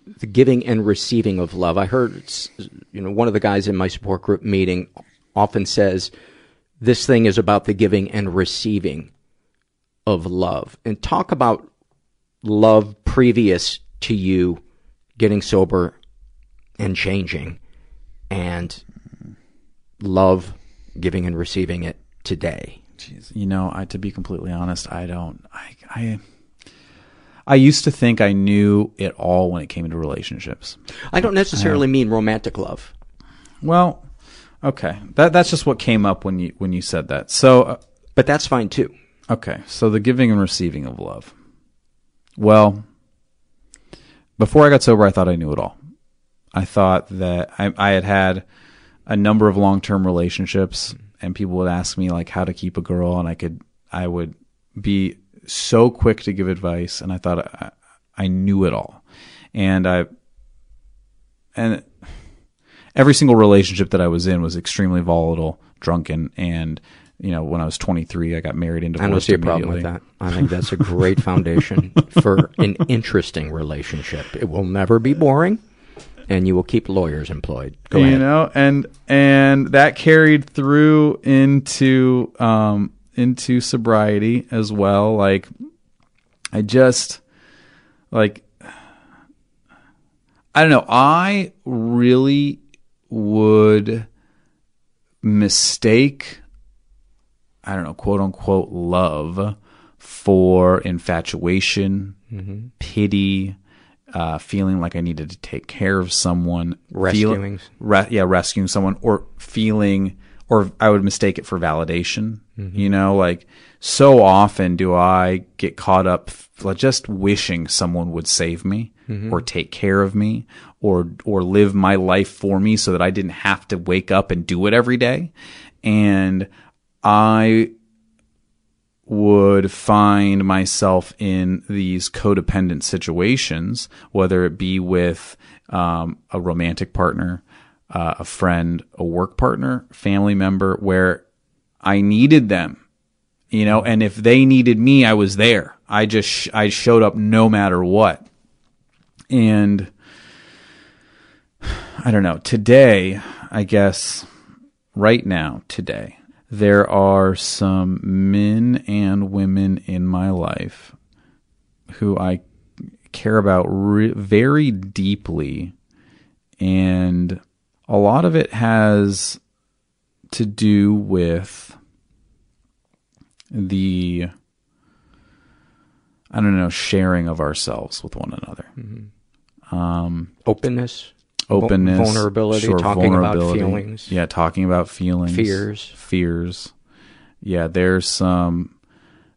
the giving and receiving of love. I heard, you know, one of the guys in my support group meeting often says, "This thing is about the giving and receiving of love." And talk about love previous to you getting sober and changing, and love giving and receiving it today. Jeez, you know, I to be completely honest, I don't. I I I used to think I knew it all when it came to relationships. I don't necessarily mean romantic love. Well, okay, that that's just what came up when you when you said that. So, uh, but that's fine too. Okay, so the giving and receiving of love. Well, before I got sober, I thought I knew it all. I thought that I, I had had a number of long term relationships, and people would ask me like how to keep a girl, and I could I would be so quick to give advice, and I thought I, I knew it all, and I and every single relationship that I was in was extremely volatile, drunken, and you know, when I was 23, I got married and I don't see a problem with that. I think that's a great foundation for an interesting relationship. It will never be boring, and you will keep lawyers employed. Go you ahead. know, and and that carried through into um into sobriety as well. Like, I just like I don't know. I really would mistake I don't know, quote unquote love for infatuation, Mm-hmm. pity, uh, feeling like I needed to take care of someone, Rescuing. feel- re- yeah, rescuing someone, or feeling, or I would mistake it for validation. Mhm. You know, like so often do I get caught up like, just wishing someone would save me Mhm. or take care of me or or live my life for me so that I didn't have to wake up and do it every day. And I would find myself in these codependent situations, whether it be with um, a romantic partner, uh, a friend, a work partner, family member, where I needed them, you know, and if they needed me, I was there. I just sh- I showed up no matter what, and I don't know. Today, I guess, right now, today, there are some men and women in my life who I care about re- very deeply. And a lot of it has to do with the, I don't know, sharing of ourselves with one another. Um, Openness, openness, vul- vulnerability, sure, talking about feelings. Yeah, talking about feelings, Fears. fears. Yeah, there's some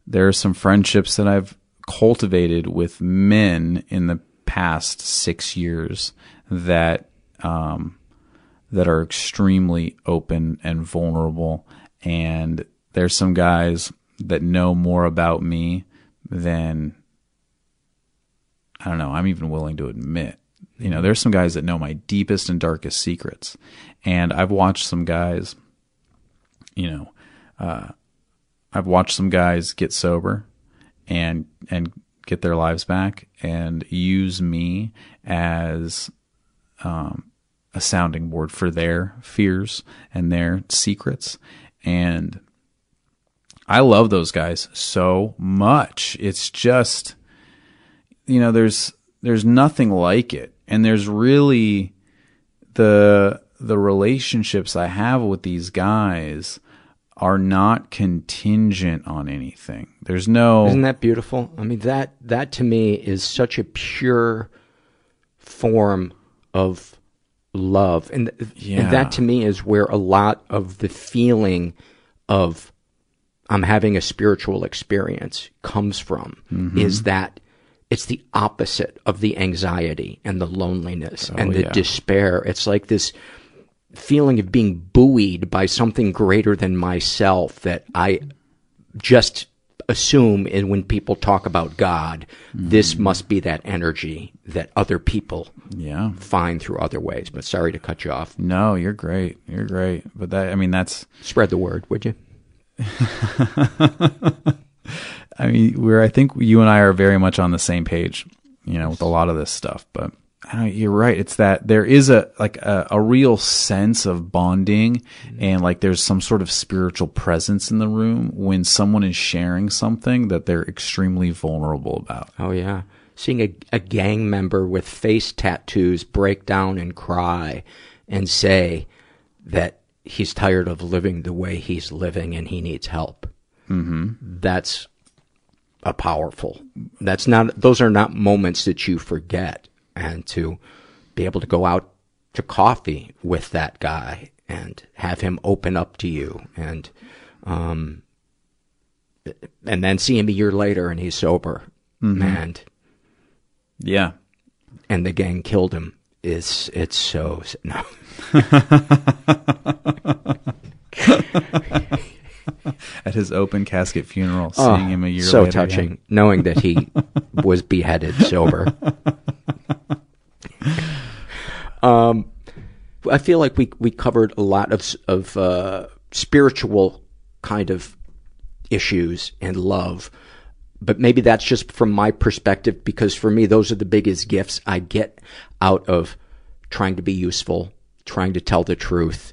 there are some friendships that I've cultivated with men in the past six years that um, that are extremely open and vulnerable, and there's some guys that know more about me than I don't know. I'm even willing to admit. You know, there's some guys that know my deepest and darkest secrets, and I've watched some guys. You know, uh, I've watched some guys get sober, and and get their lives back, and use me as um, a sounding board for their fears and their secrets, and I love those guys so much. It's just you know there's there's nothing like it and there's really the the relationships I have with these guys are not contingent on anything. There's no Isn't that beautiful? I mean that that to me is such a pure form of love. And, Yeah. and that to me is where a lot of the feeling of I'm having a spiritual experience comes from Mhm. is that it's the opposite of the anxiety and the loneliness Oh, and the yeah. despair. It's like this feeling of being buoyed by something greater than myself that I just assume and when people talk about God, this mm. must be that energy that other people Yeah. find through other ways. But sorry to cut you off. No, you're great. You're great. But that, I mean, that's Spread the word, would you? [LAUGHS] [LAUGHS] I mean, we're, I think you and I are very much on the same page, you know, with a lot of this stuff, but I don't, you're right. It's that there is a, like a, a real sense of bonding mm-hmm. and like there's some sort of spiritual presence in the room when someone is sharing something that they're extremely vulnerable about. Oh yeah. Seeing a, a gang member with face tattoos break down and cry and say that he's tired of living the way he's living and he needs help. Mm-hmm. That's a powerful. That's not, those are not moments that you forget. And to be able to go out to coffee with that guy and have him open up to you and, um, and then see him a year later and he's sober Mhm. and Yeah. and the gang killed him is it's so no [LAUGHS] [LAUGHS] [LAUGHS] At his open casket funeral, Oh, seeing him a year so later. yeah. touching knowing that he [LAUGHS] was beheaded sober um i feel like we we covered a lot of of uh spiritual kind of issues and love but maybe that's just from my perspective because for me those are the biggest gifts i get out of trying to be useful trying to tell the truth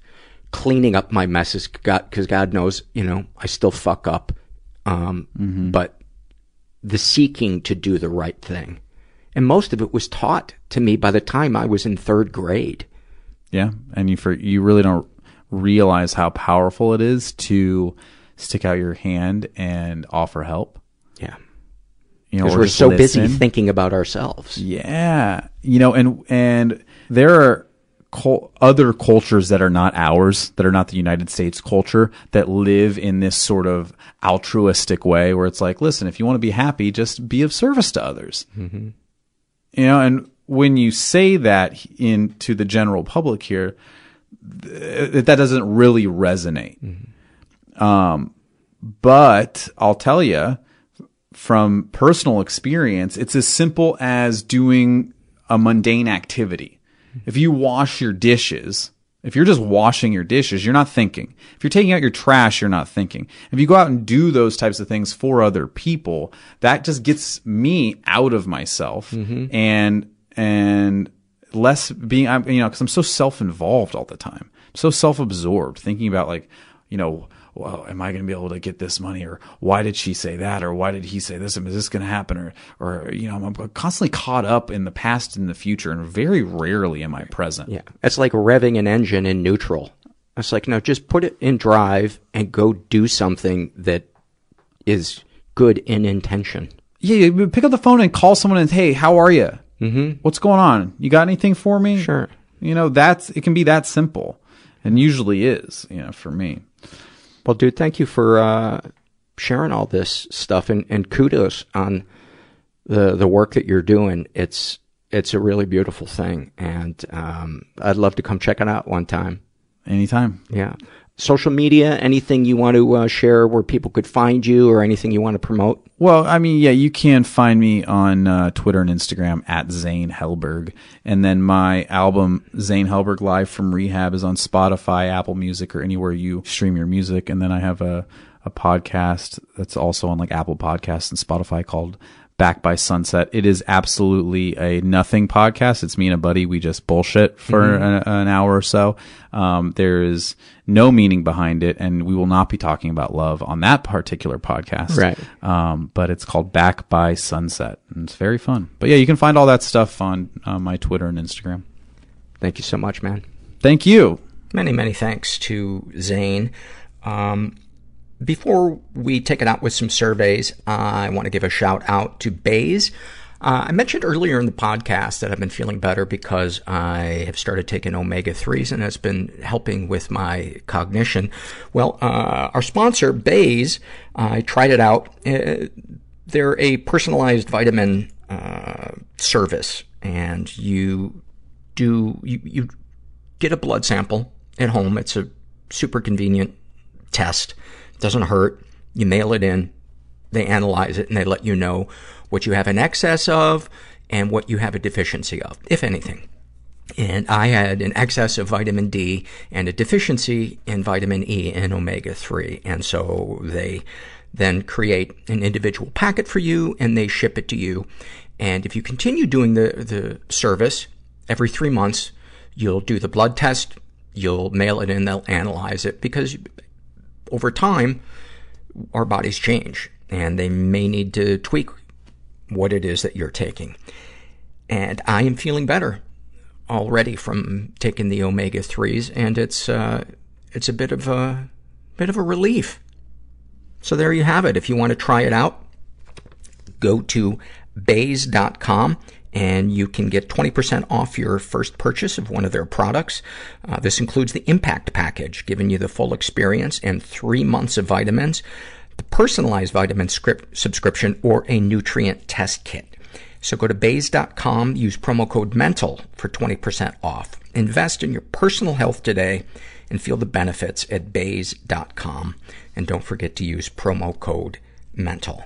cleaning up my messes god because god knows you know i still fuck up um Mhm. but the seeking to do the right thing and most of it was taught to me by the time i was in third grade Yeah, and you for you really don't realize how powerful it is to stick out your hand and offer help. Yeah. You know, because we're so busy thinking about ourselves Yeah, you know, and and there are other cultures that are not ours, that are not the United States culture, that live in this sort of altruistic way, where it's like, listen, if you want to be happy, just be of service to others. mm-hmm. You know, and when you say that in to the general public here, th- that doesn't really resonate. Um, but I'll tell you from personal experience, it's as simple as doing a mundane activity. If you wash your dishes, if you're just washing your dishes, you're not thinking. If you're taking out your trash, you're not thinking. If you go out and do those types of things for other people, that just gets me out of myself mm-hmm. and, and less being, you know, cause I'm so self-involved all the time. so self-absorbed thinking about like, you know, well, am I going to be able to get this money or why did she say that or why did he say this? Is this going to happen? Or, or, you know, I'm constantly caught up in the past and the future and very rarely am I present. Yeah. It's like revving an engine in neutral. It's like, no, just put it in drive and go do something that is good in intention. Yeah, you pick up the phone and call someone and hey, how are you? Mm-hmm. What's going on? You got anything for me? Sure. You know, that's it can be that simple, and usually is. You know, for me. Well, dude, thank you for uh, sharing all this stuff, and, and kudos on the the work that you're doing. It's it's a really beautiful thing, and um, I'd love to come check it out one time. Anytime. Yeah. Social media, anything you want to uh, share where people could find you, or anything you want to promote? Well, I mean, yeah, you can find me on uh, Twitter and Instagram at Zane Helberg. And then my album, Zane Helberg Live from Rehab, is on Spotify, Apple Music, or anywhere you stream your music. And then I have a, a podcast that's also on like Apple Podcasts and Spotify called Back by Sunset. It is absolutely a nothing podcast. It's me and a buddy. We just bullshit for Mhm. an, an hour or so. Um, there is no meaning behind it, and we will not be talking about love on that particular podcast. Right. Um, but it's called Back by Sunset, and it's very fun. But yeah, you can find all that stuff on uh, my Twitter and Instagram. Thank you so much, man. Thank you. Many, many thanks to Zane. Um, before we take it out with some surveys, I want to give a shout out to Baze. Uh, I mentioned earlier in the podcast that I've been feeling better because I have started taking omega-3s and it's been helping with my cognition. Well, uh, our sponsor, Baze, I tried it out. Uh, they're a personalized vitamin, uh, service and you do, you, you get a blood sample at home. It's a super convenient test. Doesn't hurt. You mail it in. They analyze it and they let you know what you have in excess of and what you have a deficiency of, if anything. And I had an excess of vitamin D and a deficiency in vitamin E and omega-3. And so they then create an individual packet for you and they ship it to you. And if you continue doing the, the service every three months, you'll do the blood test, you'll mail it in, they'll analyze it because over time, our bodies change and they may need to tweak what it is that you're taking. And I am feeling better already from taking the omega-3s and it's, uh, it's a bit of a, bit of a relief. So there you have it. If you want to try it out, go to baze.com and you can get 20% off your first purchase of one of their products. Uh, this includes the Impact Package, giving you the full experience and three months of vitamins, the personalized vitamin script subscription, or a nutrient test kit. So go to baze.com, use promo code MENTAL for 20% off. Invest in your personal health today and feel the benefits at baze.com. And don't forget to use promo code MENTAL.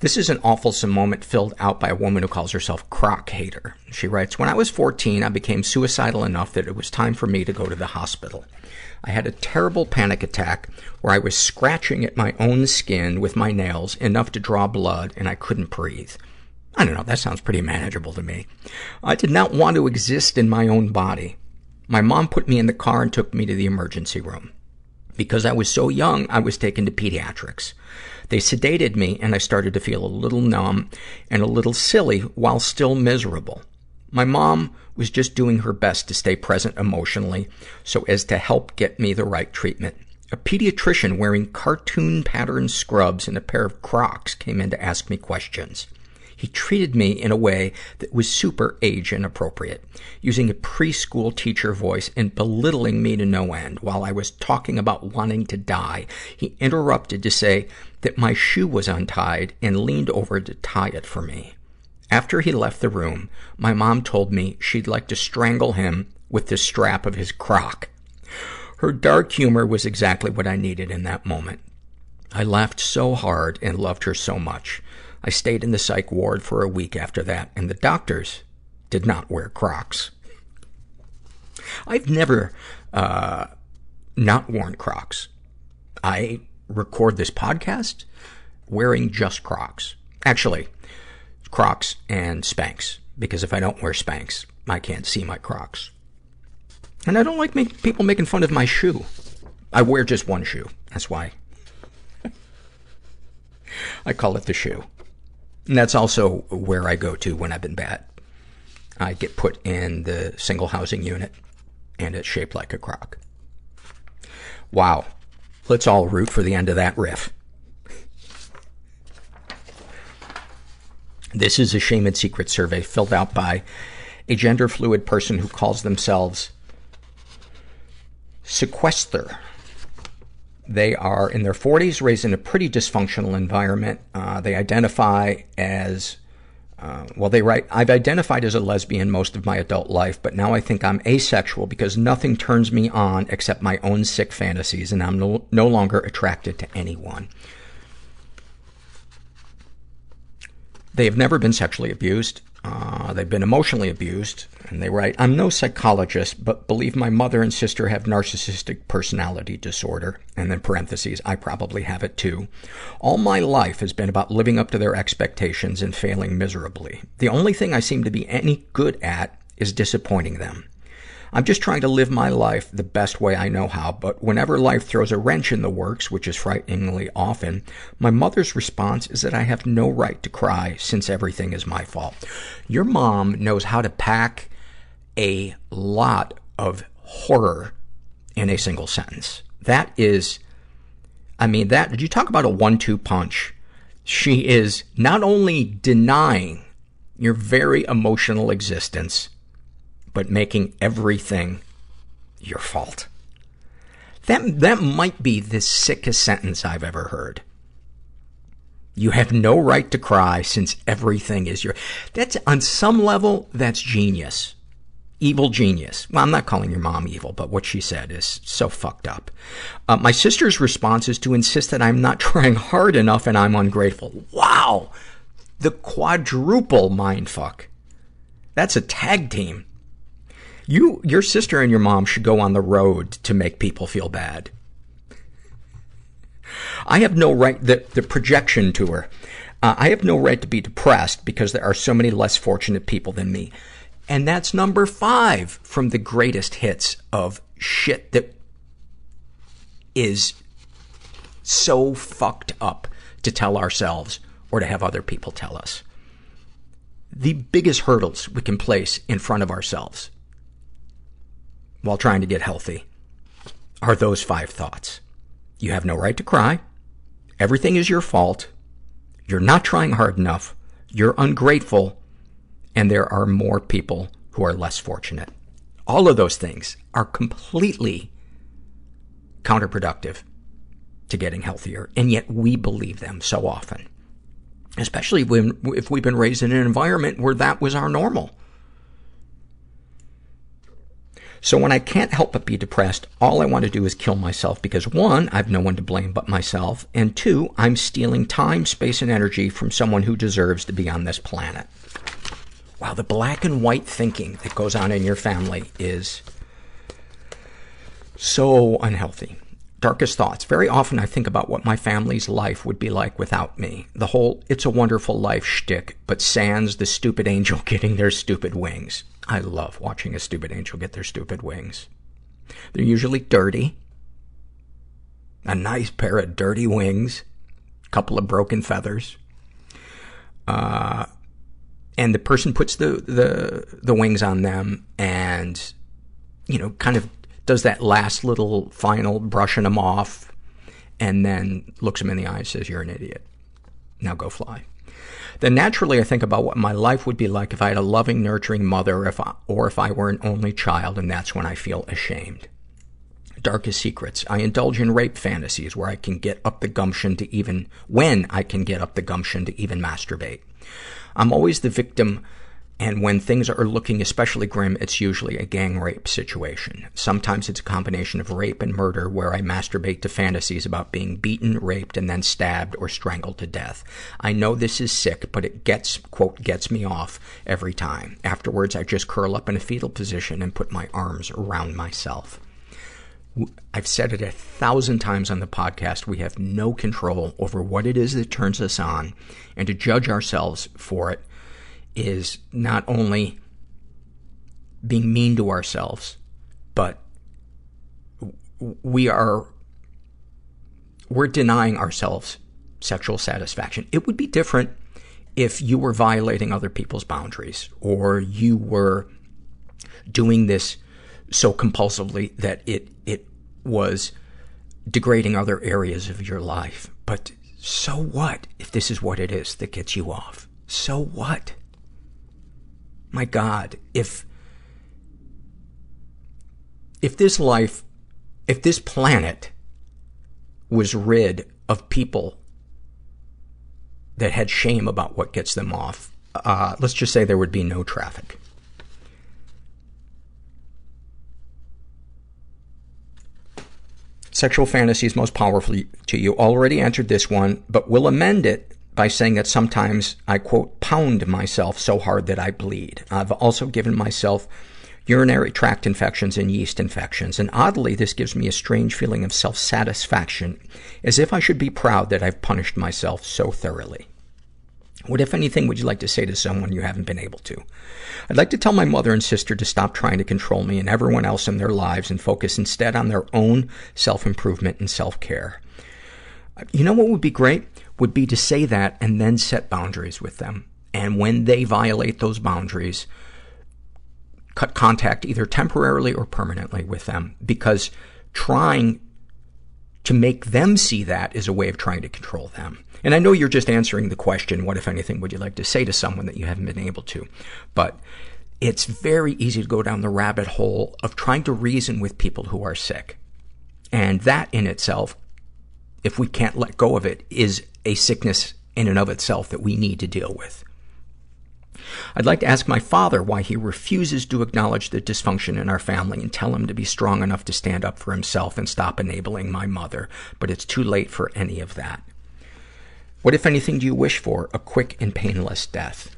This is an awfulsome moment filled out by a woman who calls herself Croc Hater. She writes, When I was 14, I became suicidal enough that it was time for me to go to the hospital. I had a terrible panic attack where I was scratching at my own skin with my nails enough to draw blood and I couldn't breathe. I don't know, that sounds pretty manageable to me. I did not want to exist in my own body. My mom put me in the car and took me to the emergency room. Because I was so young, I was taken to pediatrics. They sedated me and I started to feel a little numb and a little silly while still miserable. My mom was just doing her best to stay present emotionally so as to help get me the right treatment. A pediatrician wearing cartoon pattern scrubs and a pair of Crocs came in to ask me questions. He treated me in a way that was super age inappropriate, using a preschool teacher voice and belittling me to no end. While I was talking about wanting to die, he interrupted to say that my shoe was untied and leaned over to tie it for me. After he left the room, my mom told me she'd like to strangle him with the strap of his croc. Her dark humor was exactly what I needed in that moment. I laughed so hard and loved her so much. I stayed in the psych ward for a week after that, and the doctors did not wear Crocs. I've never, uh, not worn Crocs. I record this podcast wearing just Crocs. Actually, Crocs and Spanx, because if I don't wear Spanx, I can't see my Crocs. And I don't like make, people making fun of my shoe. I wear just one shoe. That's why. [LAUGHS] I call it the shoe. And that's also where I go to when I've been bad. I get put in the single housing unit, and it's shaped like a croc. Wow. Let's all root for the end of that riff. This is a shame and secret survey filled out by a gender fluid person who calls themselves sequester. They are in their 40s, raised in a pretty dysfunctional environment. Uh, they identify as, Uh, well, they write, I've identified as a lesbian most of my adult life, but now I think I'm asexual because nothing turns me on except my own sick fantasies, and I'm no, no longer attracted to anyone. They have never been sexually abused. Uh, they've been emotionally abused. And they write, I'm no psychologist, but believe my mother and sister have narcissistic personality disorder. And then parentheses, I probably have it too. All my life has been about living up to their expectations and failing miserably. The only thing I seem to be any good at is disappointing them. I'm just trying to live my life the best way I know how, but whenever life throws a wrench in the works, which is frighteningly often, my mother's response is that I have no right to cry since everything is my fault. Your mom knows how to pack a lot of horror in a single sentence. That is, I mean, that, did you talk about a one-two punch? She is not only denying your very emotional existence, but making everything your fault. That, that might be the sickest sentence I've ever heard. You have no right to cry since everything is your, that's, on some level, that's genius. Evil genius. Well, I'm not calling your mom evil, but what she said is so fucked up. Uh, my sister's response is to insist that I'm not [LAUGHS] trying hard enough and I'm ungrateful. Wow! The quadruple mindfuck. That's a tag team. You, your sister and your mom should go on the road to make people feel bad. I have no right, the, the projection to her. Uh, I have no right to be depressed because there are so many less fortunate people than me. And that's number five from the greatest hits of shit that is so fucked up to tell ourselves or to have other people tell us. The biggest hurdles we can place in front of ourselves while trying to get healthy are those five thoughts. You have no right to cry. Everything is your fault. You're not trying hard enough. You're ungrateful. And there are more people who are less fortunate. All of those things are completely counterproductive to getting healthier. And yet we believe them so often. Especially when, if we've been raised in an environment where that was our normal. So when I can't help but be depressed, all I want to do is kill myself because one, I've no one to blame but myself, and two, I'm stealing time, space, and energy from someone who deserves to be on this planet. Wow, the black and white thinking that goes on in your family is so unhealthy. Darkest thoughts. Very often I think about what my family's life would be like without me. The whole It's a Wonderful Life shtick, but sans the stupid angel [LAUGHS] getting their stupid wings. I love watching a stupid angel get their stupid wings. They're usually dirty. A nice pair of dirty wings. A couple of broken feathers. Uh, and the person puts the, the, the wings on them and, you know, kind of does that last little final brushing them off and then looks them in the eye and says, you're an idiot. Now go fly. Then naturally I think about what my life would be like if I had a loving, nurturing mother if I, or if I were an only child, and that's when I feel ashamed. Darkest secrets. I indulge in rape fantasies where I can get up the gumption to even, when I can get up the gumption to even masturbate. I'm always the victim and when things are looking especially grim, it's usually a gang rape situation. Sometimes it's a combination of rape and murder where I masturbate to fantasies about being beaten, raped, and then stabbed or strangled to death. I know this is sick, but it gets, quote, gets me off every time. Afterwards, I just curl up in a fetal position and put my arms around myself. I've said it a thousand times on the podcast. We have no control over what it is that turns us on, and to judge ourselves for it is not only being mean to ourselves, but we are, we're denying ourselves sexual satisfaction. It would be different if you were violating other people's boundaries or you were doing this so compulsively that it, it was degrading other areas of your life. But so what if this is what it is that gets you off? So what? My God, if, if this life, if this planet was rid of people that had shame about what gets them off, uh, let's just say there would be no traffic. Sexual fantasies most powerful to you. Already answered this one, but will amend it by saying that sometimes I, quote, pound myself so hard that I bleed. I've also given myself urinary tract infections and yeast infections, and oddly, this gives me a strange feeling of self-satisfaction, as if I should be proud that I've punished myself so thoroughly. What, if anything, would you like to say to someone you haven't been able to? I'd like to tell my mother and sister to stop trying to control me and everyone else in their lives and focus instead on their own self-improvement and self-care. You know what would be great? Would be to say that and then set boundaries with them. And when they violate those boundaries, cut contact either temporarily or permanently with them. Because trying to make them see that is a way of trying to control them. And I know you're just answering the question, what, if anything, would you like to say to someone that you haven't been able to? But it's very easy to go down the rabbit hole of trying to reason with people who are sick. And that in itself, if we can't let go of it, is a sickness in and of itself that we need to deal with. I'd like to ask my father why he refuses to acknowledge the dysfunction in our family and tell him to be strong enough to stand up for himself and stop enabling my mother, but it's too late for any of that. What, if anything, do you wish for? A quick and painless death.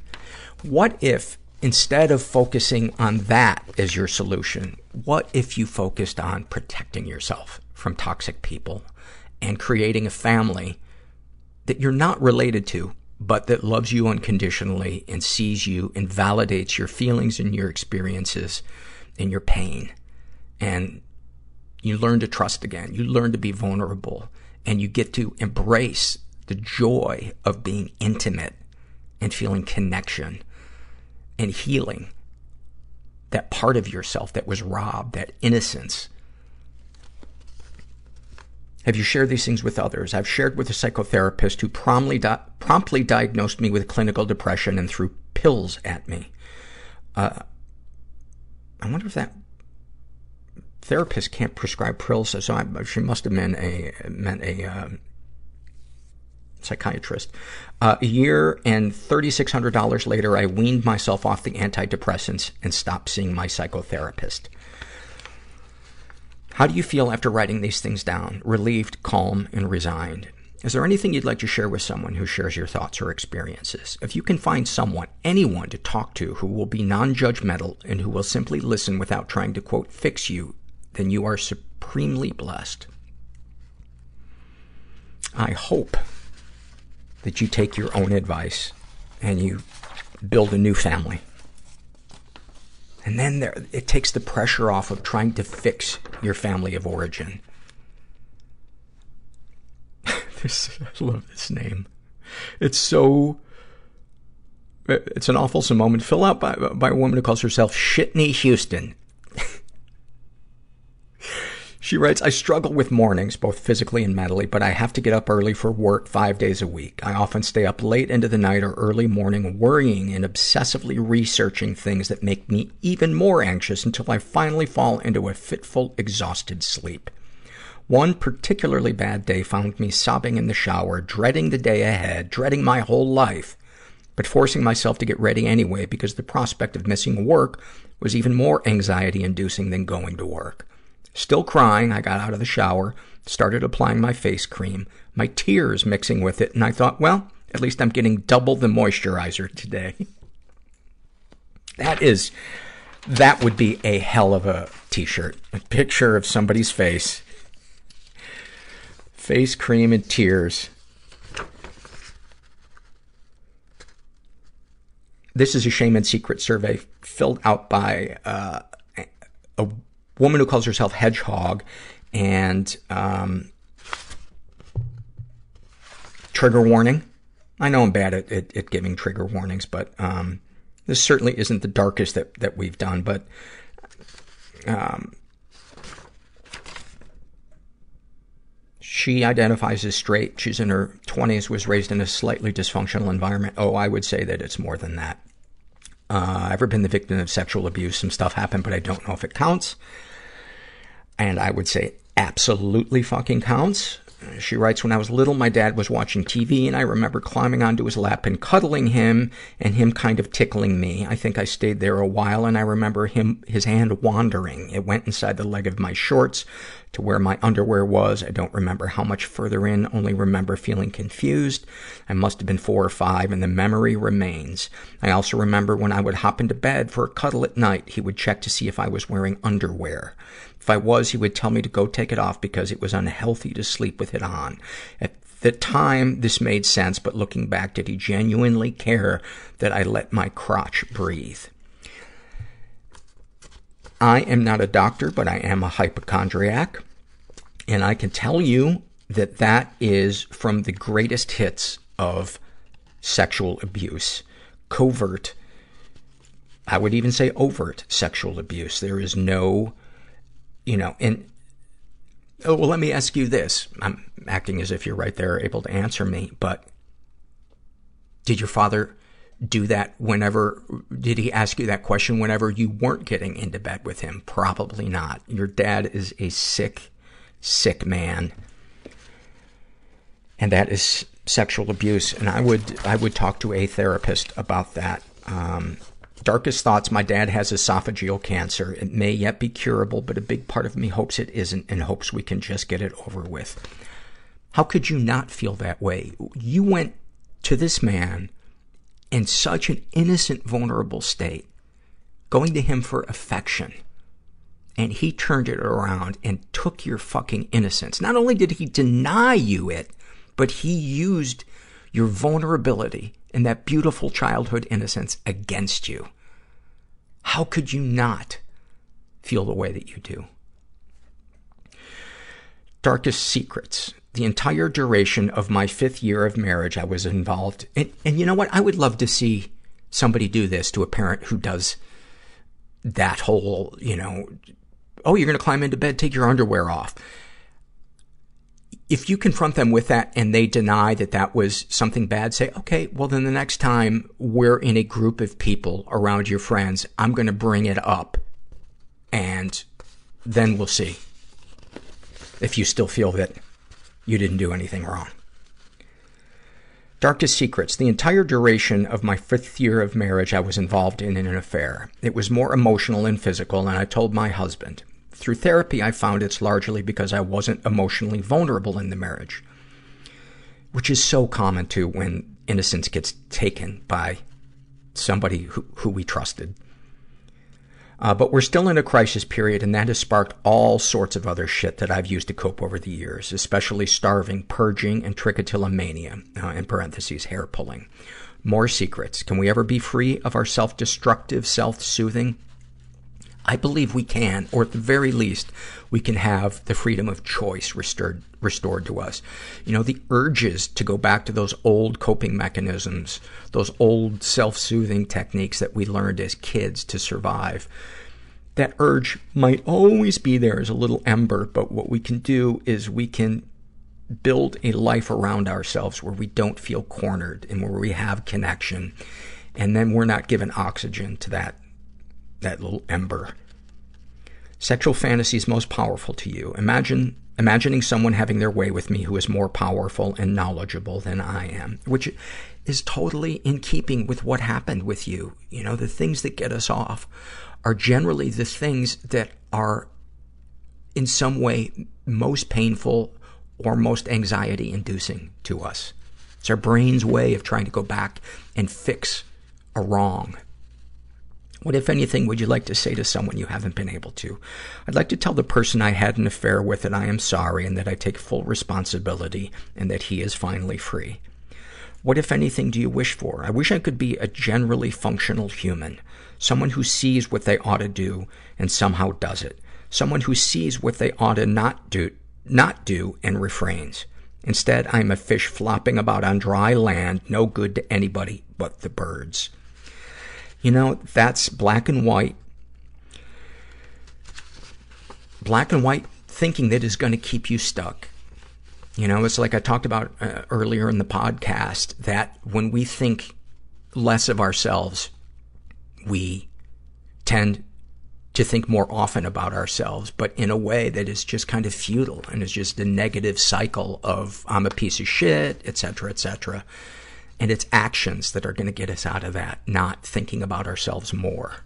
What if, instead of focusing on that as your solution, what if you focused on protecting yourself from toxic people and creating a family that you're not related to, but that loves you unconditionally and sees you and validates your feelings and your experiences and your pain. And you learn to trust again. You learn to be vulnerable and you get to embrace the joy of being intimate and feeling connection and healing that part of yourself that was robbed, that innocence. Have you shared these things with others? I've shared with a psychotherapist who promptly, di- promptly diagnosed me with clinical depression and threw pills at me. Uh, I wonder if that therapist can't prescribe pills, so I, she must have meant a, meant a, uh, psychiatrist. Uh, a year and $3,600 later, I weaned myself off the antidepressants and stopped seeing my psychotherapist. How do you feel after writing these things down? Relieved, calm, and resigned. Is there anything you'd like to share with someone who shares your thoughts or experiences? If you can find someone, anyone to talk to who will be non-judgmental and who will simply listen without trying to, quote, fix you, then you are supremely blessed. I hope that you take your own advice and you build a new family. And then there, it takes the pressure off of trying to fix your family of origin. [LAUGHS] this, I love this name. It's so, uh, it's an awful moment filled out by, by a woman who calls herself Shitney Houston. She writes, I struggle with mornings, both physically and mentally, but I have to get up early for work five days a week. I often stay up late into the night or early morning worrying and obsessively researching things that make me even more anxious until I finally fall into a fitful, exhausted sleep. One particularly bad day found me sobbing in the shower, dreading the day ahead, dreading my whole life, but forcing myself to get ready anyway because the prospect of missing work was even more anxiety inducing than going to work. Still crying, I got out of the shower, started applying my face cream, my tears mixing with it, and I thought, well, at least I'm getting double the moisturizer today. [LAUGHS] that is, that would be a hell of a t-shirt. A picture of somebody's face. Face cream and tears. This is a shame and secret survey filled out by uh, a woman who calls herself Hedgehog, and um, trigger warning. I know I'm bad at, at, at giving trigger warnings, but um, this certainly isn't the darkest that, that we've done. But um, she identifies as straight. She's in her 20s, was raised in a slightly dysfunctional environment. Oh, I would say that it's more than that. Uh, I've ever been the victim of sexual abuse. Some stuff happened, but I don't know if it counts and I would say absolutely fucking counts. She writes, when I was little, my dad was watching TV and I remember climbing onto his lap and cuddling him and him kind of tickling me. I think I stayed there a while and I remember him, his hand wandering. It went inside the leg of my shorts to where my underwear was. I don't remember how much further in, only remember feeling confused. I must have been four or five and the memory remains. I also remember when I would hop into bed for a cuddle at night, he would check to see if I was wearing underwear. If I was, he would tell me to go take it off because it was unhealthy to sleep with it on. At the time, this made sense, but looking back, did he genuinely care that I let my crotch breathe? I am not a doctor, but I am a hypochondriac. And I can tell you that that is from the greatest hits of sexual abuse. Covert, I would even say overt sexual abuse. There is no you know, and Oh, well, let me ask you this. I'm acting as if you're right there able to answer me, but did your father do that whenever, did he ask you that question whenever you weren't getting into bed with him? Probably not. Your dad is a sick, sick man. And that is sexual abuse. And I would, I would talk to a therapist about that. Um, darkest thoughts, my dad has esophageal cancer. It may yet be curable, but a big part of me hopes it isn't and hopes we can just get it over with. How could you not feel that way? You went to this man in such an innocent, vulnerable state, going to him for affection. And he turned it around and took your fucking innocence. Not only did he deny you it, but he used your vulnerability and that beautiful childhood innocence against you. How could you not feel the way that you do? Darkest secrets. The entire duration of my fifth year of marriage, I was involved. And, and you know what? I would love to see somebody do this to a parent who does that whole, you know, oh, you're going to climb into bed, take your underwear off. If you confront them with that and they deny that that was something bad, say, okay, well then the next time we're in a group of people around your friends, I'm going to bring it up and then we'll see if you still feel that you didn't do anything wrong. Darkest secrets. The entire duration of my fifth year of marriage, I was involved in an affair. It was more emotional and physical, and I told my husband. Through therapy, I found it's largely because I wasn't emotionally vulnerable in the marriage. Which is so common too when innocence gets taken by somebody who, who we trusted. Uh, but we're still in a crisis period, and that has sparked all sorts of other shit that I've used to cope over the years, especially starving, purging, and trichotillomania, uh, in parentheses, hair pulling. More secrets. Can we ever be free of our self-destructive, self-soothing? I believe we can, or at the very least, we can have the freedom of choice restored, restored to us. You know, the urges to go back to those old coping mechanisms, those old self-soothing techniques that we learned as kids to survive. That urge might always be there as a little ember, but what we can do is we can build a life around ourselves where we don't feel cornered and where we have connection. And then we're not given oxygen to that that little ember. Sexual fantasies most powerful to you. Imagine, imagining someone having their way with me who is more powerful and knowledgeable than I am, which is totally in keeping with what happened with you. You know, the things that get us off are generally the things that are in some way most painful or most anxiety inducing to us. It's our brain's way of trying to go back and fix a wrong. What, if anything, would you like to say to someone you haven't been able to? I'd like to tell the person I had an affair with that I am sorry and that I take full responsibility and that he is finally free. What, if anything, do you wish for? I wish I could be a generally functional human. Someone who sees what they ought to do and somehow does it. Someone who sees what they ought to not do, not do and refrains. Instead, I am a fish flopping about on dry land, no good to anybody but the birds. You know, that's black and white. Black and white thinking that is going to keep you stuck. You know, it's like I talked about uh, earlier in the podcast that when we think less of ourselves, we tend to think more often about ourselves, but in a way that is just kind of futile and is just a negative cycle of I'm a piece of shit, et cetera, et cetera. And it's actions that are going to get us out of that, not thinking about ourselves more.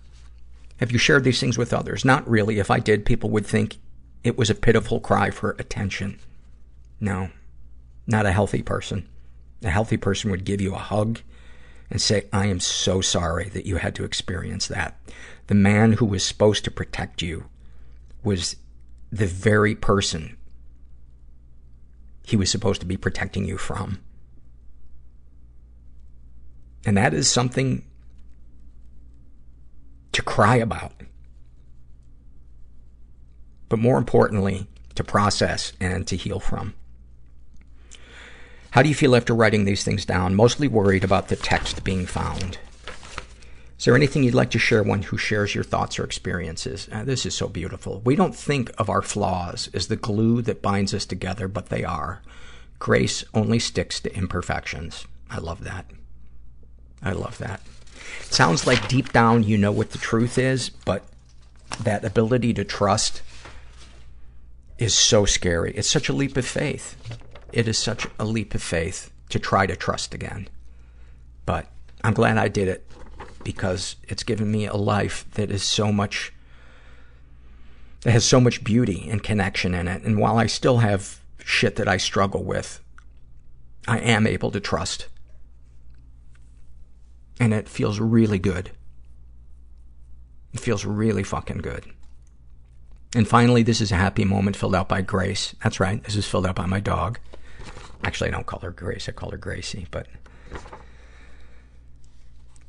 Have you shared these things with others? Not really. If I did, people would think it was a pitiful cry for attention. No, not a healthy person. A healthy person would give you a hug and say, I am so sorry that you had to experience that. The man who was supposed to protect you was the very person he was supposed to be protecting you from. And that is something to cry about. But more importantly, to process and to heal from. How do you feel after writing these things down? Mostly worried about the text being found. Is there anything you'd like to share one who shares your thoughts or experiences? Uh, this is so beautiful. We don't think of our flaws as the glue that binds us together, but they are. Grace only sticks to imperfections. I love that. I love that. Sounds like deep down you know what the truth is, but that ability to trust is so scary. It's such a leap of faith. It is such a leap of faith to try to trust again. But I'm glad I did it because it's given me a life that is so much, that has so much beauty and connection in it. And while I still have shit that I struggle with, I am able to trust. And it feels really good. It feels really fucking good. And finally, this is a happy moment filled out by Grace. That's right. This is filled out by my dog. Actually, I don't call her Grace. I call her Gracie, but.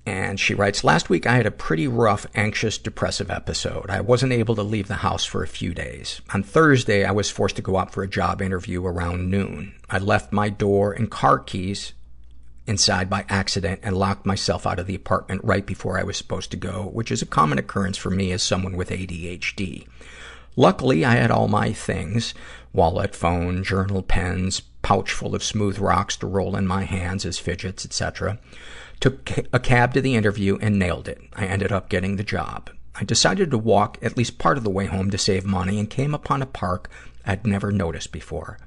And she writes, last week I had a pretty rough, anxious, depressive episode. I wasn't able to leave the house for a few days. On Thursday, I was forced to go out for a job interview around noon. I left my door and car keys inside by accident and locked myself out of the apartment right before I was supposed to go, which is a common occurrence for me as someone with ADHD. Luckily, I had all my things, wallet, phone, journal, pens, pouch full of smooth rocks to roll in my hands as fidgets, etc. Took a cab to the interview and nailed it. I ended up getting the job. I decided to walk at least part of the way home to save money and came upon a park I'd never noticed before.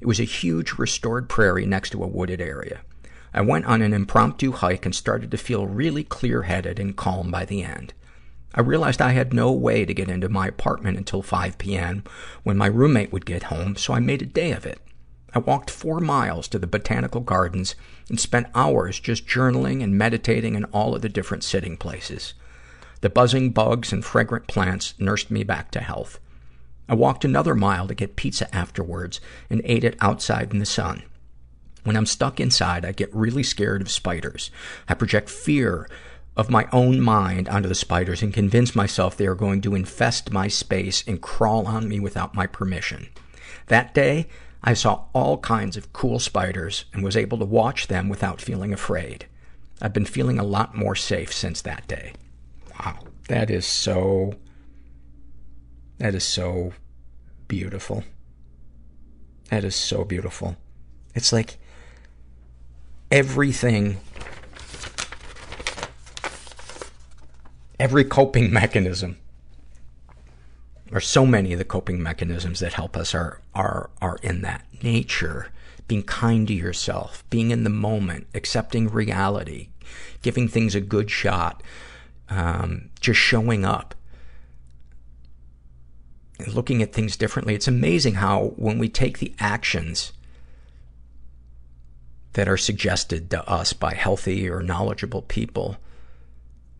It was a huge restored prairie next to a wooded area. I went on an impromptu hike and started to feel really clear-headed and calm by the end. I realized I had no way to get into my apartment until 5 p.m. when my roommate would get home, so I made a day of it. I walked four miles to the botanical gardens and spent hours just journaling and meditating in all of the different sitting places. The buzzing bugs and fragrant plants nursed me back to health. I walked another mile to get pizza afterwards and ate it outside in the sun. When I'm stuck inside, I get really scared of spiders. I project fear of my own mind onto the spiders and convince myself they are going to infest my space and crawl on me without my permission. That day, I saw all kinds of cool spiders and was able to watch them without feeling afraid. I've been feeling a lot more safe since that day. Wow. That is so, that is so beautiful. That is so beautiful. It's like everything, every coping mechanism or so many of the coping mechanisms that help us are, are, are in that. Nature, being kind to yourself, being in the moment, accepting reality, giving things a good shot, um, just showing up, looking at things differently. It's amazing how when we take the actions that are suggested to us by healthy or knowledgeable people,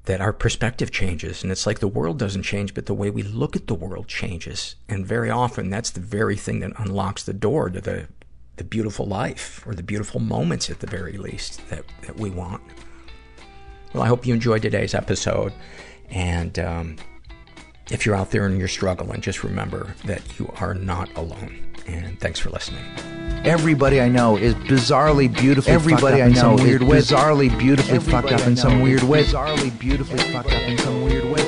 that our perspective changes. And it's like the world doesn't change, but the way we look at the world changes. And very often, that's the very thing that unlocks the door to the, the beautiful life, or the beautiful moments at the very least, that, that we want. Well, I hope you enjoyed today's episode. And um, if you're out there and you're struggling, just remember that you are not alone. And thanks for listening. Everybody I know is bizarrely beautifully Everybody I know is bizarrely beautifully Everybody fucked up in some weird way. Bizarrely beautifully fucked up in some weird way.